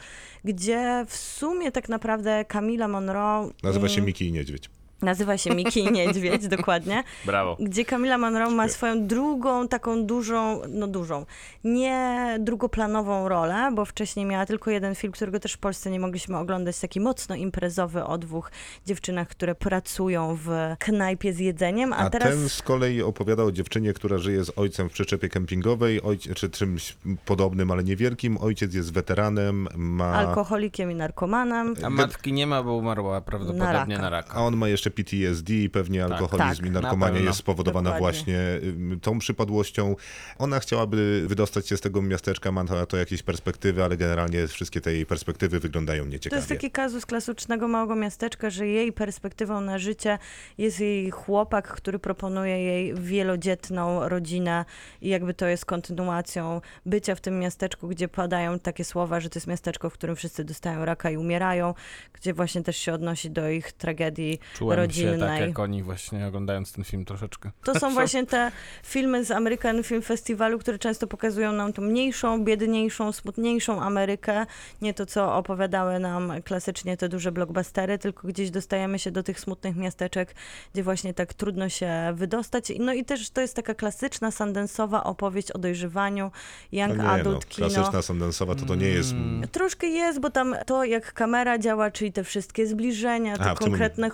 gdzie w sumie tak naprawdę Camila Monroe Nazywa się mm, Miki i Niedźwiedź. Nazywa się Miki Niedźwiedź, dokładnie Brawo. gdzie Camila Monroe ma swoją drugą, taką dużą, no dużą, nie drugoplanową rolę, bo wcześniej miała tylko jeden film, którego też w Polsce nie mogliśmy oglądać, taki mocno imprezowy o dwóch dziewczynach, które pracują w knajpie z jedzeniem, a, A teraz... ten z kolei opowiada o dziewczynie, która żyje z ojcem w przyczepie kempingowej, ojc- czy czymś podobnym, ale niewielkim. Ojciec jest weteranem, ma... Alkoholikiem i narkomanem. A matki nie ma, bo umarła prawdopodobnie raka. na raka. A on ma jeszcze PTSD i pewnie alkoholizm tak, i na narkomania jest spowodowana Dokładnie. właśnie ym, tą przypadłością. Ona chciałaby wydostać się z tego miasteczka, ma na to jakieś perspektywy, ale generalnie wszystkie te jej perspektywy wyglądają To nieciekawie. jest taki kazus klasycznego małego miasteczka, że jej perspektywą na życie jest jej chłopak, który proponuje jej wielodzietną rodzinę i jakby to jest kontynuacją bycia w tym miasteczku, gdzie padają takie słowa, że to jest miasteczko, w którym wszyscy dostają raka i umierają, gdzie właśnie też się odnosi do ich tragedii rodzinnej. się tak jak oni właśnie oglądając ten film troszeczkę. To są właśnie te filmy z American Film Festivalu, które często pokazują nam tą mniejszą, biedniejszą, smutniejszą Amerykę. Nie to, co opowiadały nam klasycznie te duże blockbustery, tylko gdzieś dostajemy się do tych smutnych miasteczek, gdzie właśnie tak trudno się wydostać. No i też to jest taka klasyczna, sandensowa opowieść o dojrzewaniu, young No nie, adult no, kino. klasyczna Sundance'owa to to nie jest... Mm. Troszkę jest, bo tam to, jak kamera działa, czyli te wszystkie zbliżenia, te w tym- konkretne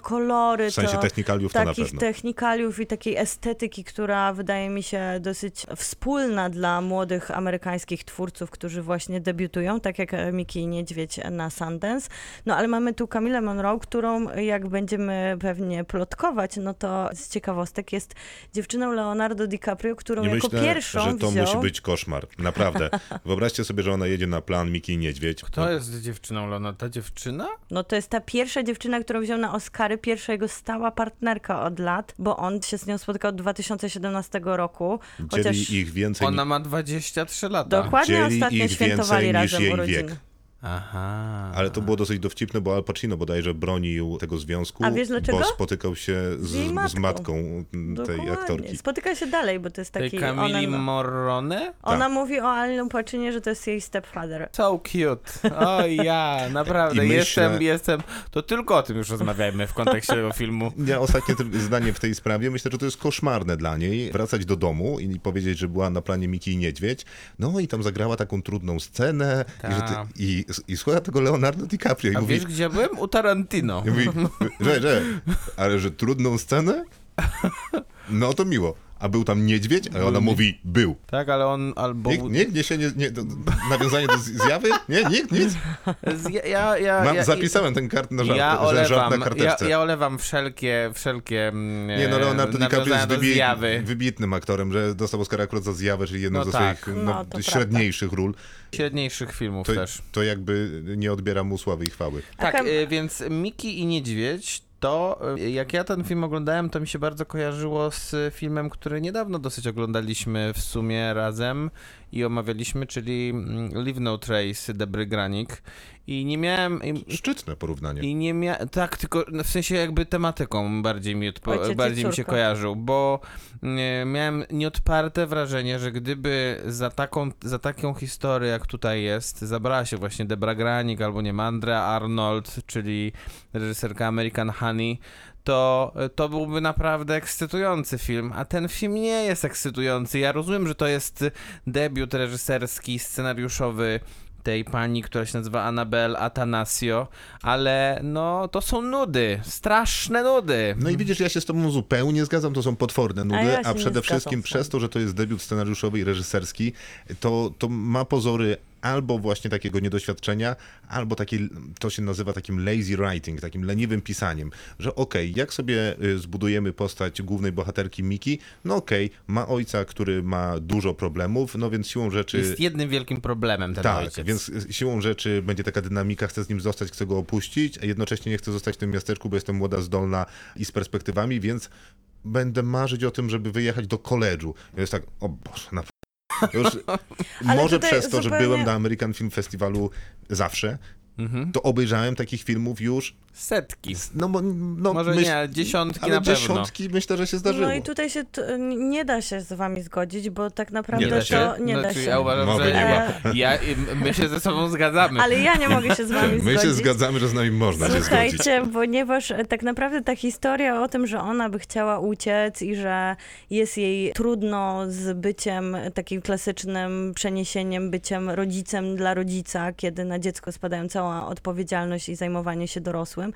kolory, W sensie to technikaliów to na takich technikaliów i takiej estetyki, która wydaje mi się dosyć wspólna dla młodych amerykańskich twórców, którzy właśnie debiutują, tak jak Miki i Niedźwiedź na Sundance. No ale mamy tu Camilę Monroe, którą jak będziemy pewnie plotkować, no to z ciekawostek jest dziewczyną Leonardo DiCaprio, którą Nie jako myślę, pierwszą że to wziął... musi być koszmar. Naprawdę. Wyobraźcie sobie, że ona jedzie na plan Miki i Niedźwiedź. Kto jest dziewczyną Lona? Ta dziewczyna? No to jest ta pierwsza dziewczyna, którą wziął na Oscary, pierwsza jego stała partnerka od lat, bo on się z nią spotykał od 2017 roku. Dzieli Chociaż ich więcej Ona ma 23 lata. dokładnie dzieli ostatnio ich świętowali więcej niż razem jej urodziny. wiek. Aha. Ale to było dosyć dowcipne, bo Al Pacino bodajże bronił tego związku, A wiesz dlaczego? bo spotykał się z, z matką. matką tej Dokładnie. aktorki. Spotyka się dalej, bo to jest Tej taki... Camili ona, Morrone? ona mówi o Alnu Paczynie, że to jest jej stepfather. So cute. O ja, naprawdę, I myślę- jestem, jestem. To tylko o tym już rozmawiajmy w kontekście tego filmu. Ja ostatnie zdanie w tej sprawie. Myślę, że to jest koszmarne dla niej wracać do domu i powiedzieć, że była na planie Miki i Niedźwiedź. No i tam zagrała taką trudną scenę i, że ty, Ta. i, i słucha tego Leonardo DiCaprio i A mówi, wiesz, gdzie byłem? U Tarantino. i mówi że, że, ale że trudną scenę? No to miło. A był tam niedźwiedź? A ona mówi, był. Tak, ale on albo... Nikt, nikt nie się nie, nie do, nawiązanie do zjawy? Nie, nikt, nic. Ja, ja, ja, Mam, ja, zapisałem ten kart na żart, ja że żart olewam, na ja, karteczce. ja olewam wszelkie, wszelkie mm, Nie no, Leonardo DiCaprio nawiązania jest wybi- zjawy. wybitnym aktorem, że dostał Oscara akurat za zjawę, czyli jedną No ze tak. swoich No, no, średniejszych ról. Średniejszych filmów To, też. to jakby nie odbiera mu sławy i chwały. Tak, Taka- y, więc Miki i Niedźwiedź to, y, jak ja ten film oglądałem, to mi się bardzo kojarzyło z filmem, który niedawno dosyć oglądaliśmy w sumie razem i omawialiśmy, czyli mm, Leave No Trace Debry Granik. I nie miałem... Szczytne porównanie. I nie miałem, tak, tylko w sensie jakby tematyką bardziej mi, odpo- Ojciec bardziej mi się kojarzył, bo nie, miałem nieodparte wrażenie, że gdyby za taką, za taką historię jak tutaj jest, zabrała się właśnie Debra Granik albo nie wiem, Andrea Arnold, czyli reżyserka American Honey, to, to byłby naprawdę ekscytujący film, a ten film nie jest ekscytujący. Ja rozumiem, że to jest debiut reżyserski, scenariuszowy tej pani, która się nazywa Annabel Atanasio, ale no to są nudy, straszne nudy. No i widzisz, ja się z tobą zupełnie zgadzam, to są potworne nudy, ja a, się nie przede wszystkim przez to, że to jest debiut scenariuszowy i reżyserski, to, to ma pozory albo właśnie takiego niedoświadczenia, albo taki, to się nazywa takim lazy writing, takim leniwym pisaniem, że okej, jak sobie y, zbudujemy postać głównej bohaterki Miki, no okej, ma ojca, który ma dużo problemów, no więc siłą rzeczy... Jest jednym wielkim problemem ten Tak, ojciec. więc siłą rzeczy będzie taka dynamika, chcę z nim zostać, chcę go opuścić, a jednocześnie nie chcę zostać w tym miasteczku, bo jestem młoda, zdolna i z perspektywami, więc będę marzyć o tym, żeby wyjechać do koledżu. Jest tak, o Boże, na... Już, może przez to, że byłem na American Film Festivalu zawsze, Mhm. to obejrzałem takich filmów już, Setki. no, bo- no Może myśl- nie, ale dziesiątki ale na pewno. dziesiątki myślę, że się zdarzyło. No i tutaj się t- nie da się z wami zgodzić, bo tak naprawdę Nie da to się? nie da znaczy, się. Ja uważam, Mowy że nie ma. Ja, my się ze sobą zgadzamy. Ale ja nie mogę się z wami My zgodzić. się zgadzamy, że z nami można się zgodzić. Słuchajcie, ponieważ e, tak naprawdę ta historia o tym, że ona by chciała uciec i że jest jej trudno z byciem takim klasycznym przeniesieniem, byciem rodzicem dla rodzica, kiedy na dziecko spadają cała odpowiedzialność i zajmowanie się dorosłym,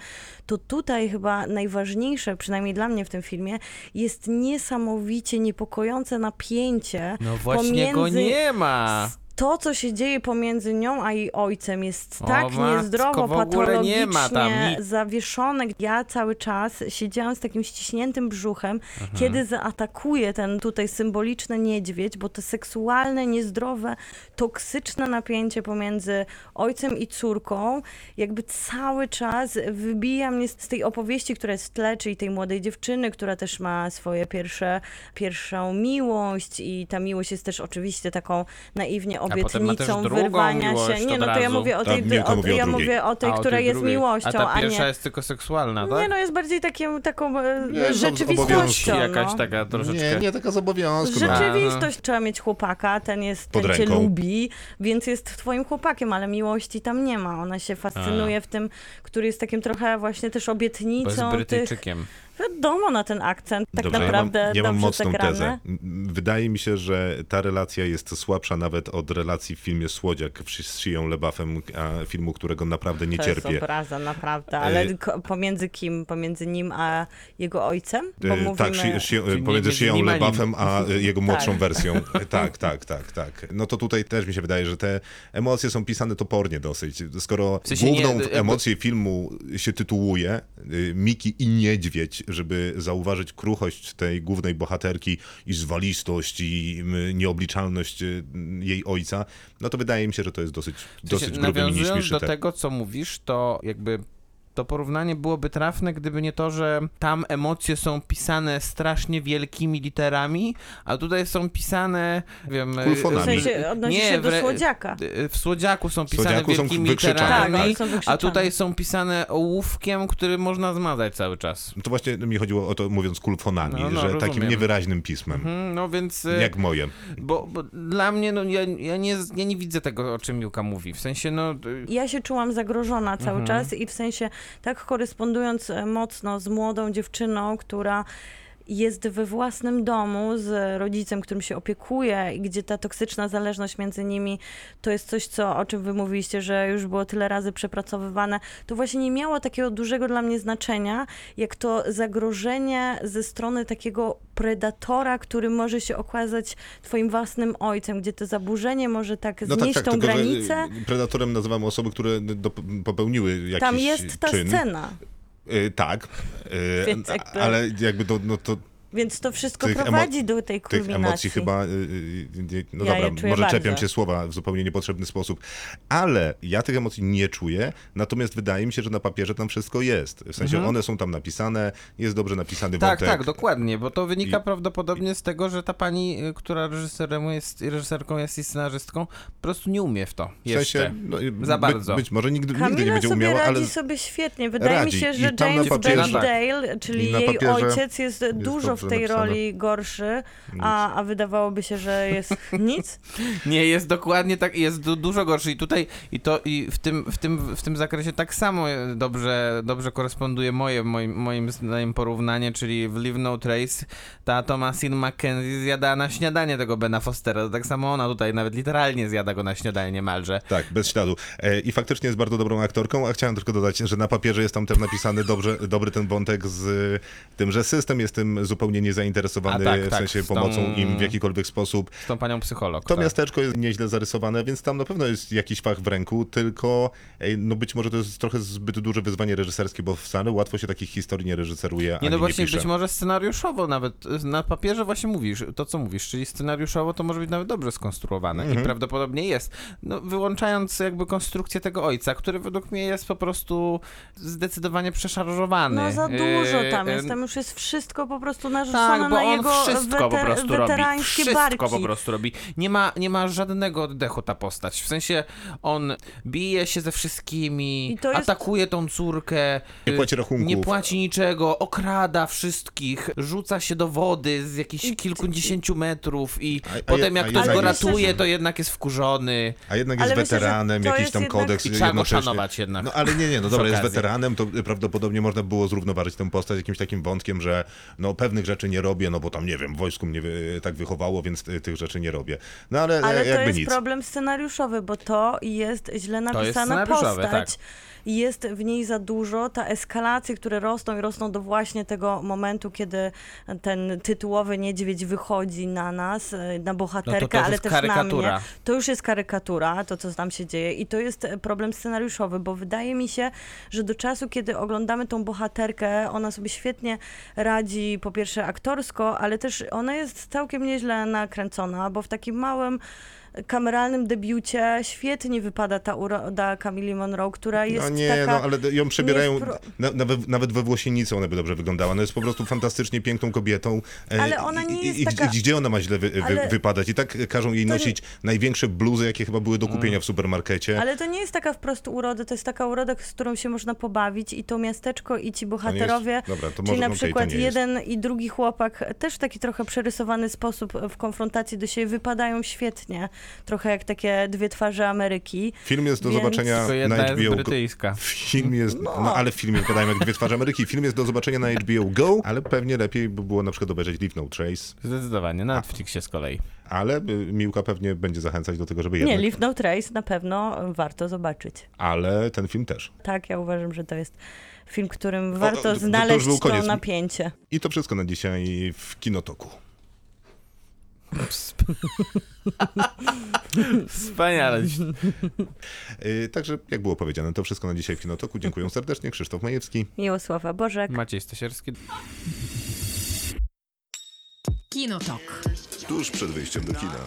to tutaj chyba najważniejsze, przynajmniej dla mnie w tym filmie, jest niesamowicie niepokojące napięcie No właśnie go pomiędzy nie ma. To, co się dzieje pomiędzy nią a jej ojcem jest tak matko, niezdrowo, nie patologicznie nic. zawieszone. Ja cały czas siedziałam z takim ściśniętym brzuchem, kiedy zaatakuje ten tutaj symboliczny niedźwiedź, bo to seksualne, niezdrowe, toksyczne napięcie pomiędzy ojcem i córką jakby cały czas wybija mnie z tej opowieści, która jest w tle, czyli tej młodej dziewczyny, która też ma swoje pierwsze, pierwszą miłość i ta miłość jest też oczywiście taką naiwnie obietnicą drugą wyrwania miłość się. Nie, od no to ja mówię o tej, o, mówi o ja drugiej. mówię o tej, A, o która tej jest drugiej. miłością, A ta a pierwsza nie... jest tylko seksualna, tak? Nie, no jest bardziej takim, taką e, Nie, są rzeczywistością. obowiązki Jakaś no. taka troszeczkę. Nie, nie taka z obowiązku. No. Rzeczywistość trzeba mieć chłopaka, ten jest, Pod ten cię ręką. lubi, więc jest twoim chłopakiem, ale miłości tam nie ma. Ona się fascynuje w tym, który jest takim trochę właśnie też Bo jest obietnicą tych... Brytyjczykiem. Wiadomo na ten akcent, tak Dobrze, naprawdę ja mam, ja mam mocną zagrane. tezę. Wydaje mi się, że ta relacja jest słabsza nawet od relacji w filmie Słodziak z Shią LeBuffem, a filmu, którego naprawdę nie To cierpię. jest obraza, naprawdę. Ale E, ko- pomiędzy kim? Pomiędzy nim a jego ojcem? Bo E, mówimy... Tak, pomiędzy między Shią nim a nim. LeBuffem a jego młodszą Tak. wersją. E, Tak, tak, tak, tak. No to tutaj też mi się wydaje, że te emocje są pisane topornie dosyć. Skoro W sensie nie, główną jakby- emocję filmu się tytułuje y, Miki i Niedźwiedź, żeby zauważyć kruchość tej głównej bohaterki i zwalistość i mm, nieobliczalność y, jej ojca, no to wydaje mi się, że to jest dosyć, W sensie, dosyć gruby mini do tego, co mówisz, to jakby to porównanie byłoby trafne, gdyby nie to, że tam emocje są pisane strasznie wielkimi literami, a tutaj są pisane, wiem... Kulfonami. W sensie odnosi Nie, się do wre- słodziaka. w słodziaku są pisane Słodziaku są wielkimi wykrzyczane. literami, Tak, są a tutaj są pisane ołówkiem, który można zmazać cały czas. To właśnie mi chodziło o to, mówiąc kulfonami, No, no, że takim rozumiem. niewyraźnym pismem, Mhm, no więc... e, jak moje. Bo, bo dla mnie, no ja, ja, nie, ja nie widzę tego, o czym Miłka mówi. W sensie, no... y, Ja się czułam zagrożona cały Mhm. czas i w sensie tak korespondując e, mocno z młodą dziewczyną, która jest we własnym domu z rodzicem, którym się opiekuje i gdzie ta toksyczna zależność między nimi to jest coś, co, o czym wy mówiliście, że już było tyle razy przepracowywane, to właśnie nie miało takiego dużego dla mnie znaczenia, jak to zagrożenie ze strony takiego predatora, który może się okazać twoim własnym ojcem, gdzie to zaburzenie może tak znieść tą tylko, że granicę. predatorem nazywamy osoby, które do, popełniły jakiś Tam jest ta czyn. scena, tak, y, Więc jakby- ale jakby to, no to więc to wszystko Tych prowadzi do tej tych kulminacji. emocji chyba, y, y, nie- no Ja je dobra, czuję może bardzo. czepiam się słowa w zupełnie niepotrzebny sposób, ale ja tych emocji nie czuję, natomiast wydaje mi się, że na papierze tam wszystko jest. W sensie one są tam napisane, jest dobrze napisany Mhm. Tak, wątek. tak, dokładnie, bo to wynika I- prawdopodobnie z tego, że ta pani, y, która reżyserem jest, reżyserką jest i scenarzystką, po prostu nie umie w to W jeszcze. sensie, no, y, Za być, bardzo. Być może nigdy, nigdy nie będzie sobie umiała, radzi ale sobie świetnie. Wydaje radzi. mi się, że James papierze- Baby Tak. Dale, czyli jej papierze ojciec, jest, dużo w tej napisane. roli gorszy, a, a wydawałoby się, że jest nic. Nie, jest dokładnie tak, jest du dużo gorszy i tutaj i to i w tym, w tym, w tym zakresie tak samo dobrze, dobrze koresponduje moje, moim, moim zdaniem porównanie, czyli w Leave No Trace ta Thomasin McKenzie zjada na śniadanie tego Bena Fostera, tak samo ona tutaj nawet literalnie zjada go na śniadanie niemalże. Tak, bez śladu. E, I faktycznie jest bardzo dobrą aktorką, a chciałem tylko dodać, że na papierze jest tam też napisany dobrze, dobry ten wątek z tym, że system jest tym zupełnie niezainteresowany, A tak, w tak, sensie tą- pomocą im w jakikolwiek sposób. Z tą panią psycholog. To tak. miasteczko jest nieźle zarysowane, więc tam na pewno jest jakiś fach w ręku, tylko no być może to jest trochę zbyt duże wyzwanie reżyserskie, bo wcale łatwo się takich historii nie reżyseruje, Nie ani no właśnie, nie pisze. być może scenariuszowo nawet, y, na papierze właśnie mówisz, to co mówisz, czyli scenariuszowo to może być nawet dobrze skonstruowane Mhm. i prawdopodobnie jest. No wyłączając jakby konstrukcję tego ojca, który według mnie jest po prostu zdecydowanie przeszarżowany. No za dużo tam Yy, jest, tam już jest wszystko po prostu narzucone tak, bo na on jego wszystko po prostu robi. Wszystko barki. po prostu robi. Nie ma, nie ma żadnego oddechu ta postać. W sensie on bije się ze wszystkimi, jest- atakuje tą córkę. Nie płaci rachunków. Nie płaci niczego, okrada wszystkich, rzuca się do wody z jakichś kilkudziesięciu metrów i A- a potem jak a ktoś go ratuje, to jednak jest wkurzony. A jednak Ale jest myślę, że weteranem, to jakiś jest tam jednak- kodeks I trzeba go szanować jednak. No ale nie, nie, no dobra, jest weteranem, to prawdopodobnie można było zrównoważyć tę postać jakimś takim wątkiem, że no pewnych rzeczy nie robię, no bo tam, nie wiem, wojsku mnie tak wychowało, więc tych rzeczy nie robię. No ale, Ale e, to jakby jest nic. problem scenariuszowy, bo to jest źle jest napisana scenariuszowe, postać. tak. Jest w niej za dużo, ta eskalacje, które rosną i rosną do właśnie tego momentu, kiedy ten tytułowy niedźwiedź wychodzi na nas, e, na bohaterkę, No to już ale jest też na karykatura. mnie. To już jest karykatura, to co tam się dzieje i to jest e, problem scenariuszowy, bo wydaje mi się, że do czasu, kiedy oglądamy tą bohaterkę, ona sobie świetnie radzi po pierwsze aktorsko, ale też ona jest całkiem nieźle nakręcona, bo w takim małym kameralnym debiucie świetnie wypada ta uroda Camille Monroe, która jest No nie, taka... no ale ją przebierają, nie wpro- na, nawet, nawet we włosienicy ona by dobrze wyglądała. Ona jest po prostu fantastycznie piękną kobietą. E, Ale ona nie i, jest i, taka- I gdzie ona ma źle wy, wy, Ale- wypadać? I tak każą jej To nie- nosić największe bluzy, jakie chyba były do kupienia w supermarkecie. Ale to nie jest taka wprost uroda, to jest taka uroda, z którą się można pobawić i to miasteczko i ci bohaterowie, Dobra, to czyli może- na przykład to nie jest. jeden i drugi chłopak, też w taki trochę przerysowany sposób w konfrontacji do siebie wypadają świetnie, trochę jak takie dwie twarze Ameryki. Film jest do Więc- zobaczenia na jedna jest HBO. Go. brytyjska. Film jest, no. ale w filmie wypadają jak dwie twarze Ameryki. Film jest do zobaczenia na HBO Go, ale pewnie lepiej by było na przykład obejrzeć Leave No Trace. Zdecydowanie, na Netflixie z kolei. Ale y, Miłka pewnie będzie zachęcać do tego, żeby Nie, jednak. Leave No Trace na pewno warto zobaczyć. Ale ten film też. Tak, ja uważam, że to jest film, którym o, warto to- to już znaleźć to koniec. napięcie. I to wszystko na dzisiaj w Kinotoku. Wspaniale. Y, Także, jak było powiedziane, to wszystko na dzisiaj w Kinotoku. Dziękuję serdecznie. Krzysztof Majewski. Miłosława Bożek. Maciej Stasierski. Kinotok. Tuż przed wyjściem do kina.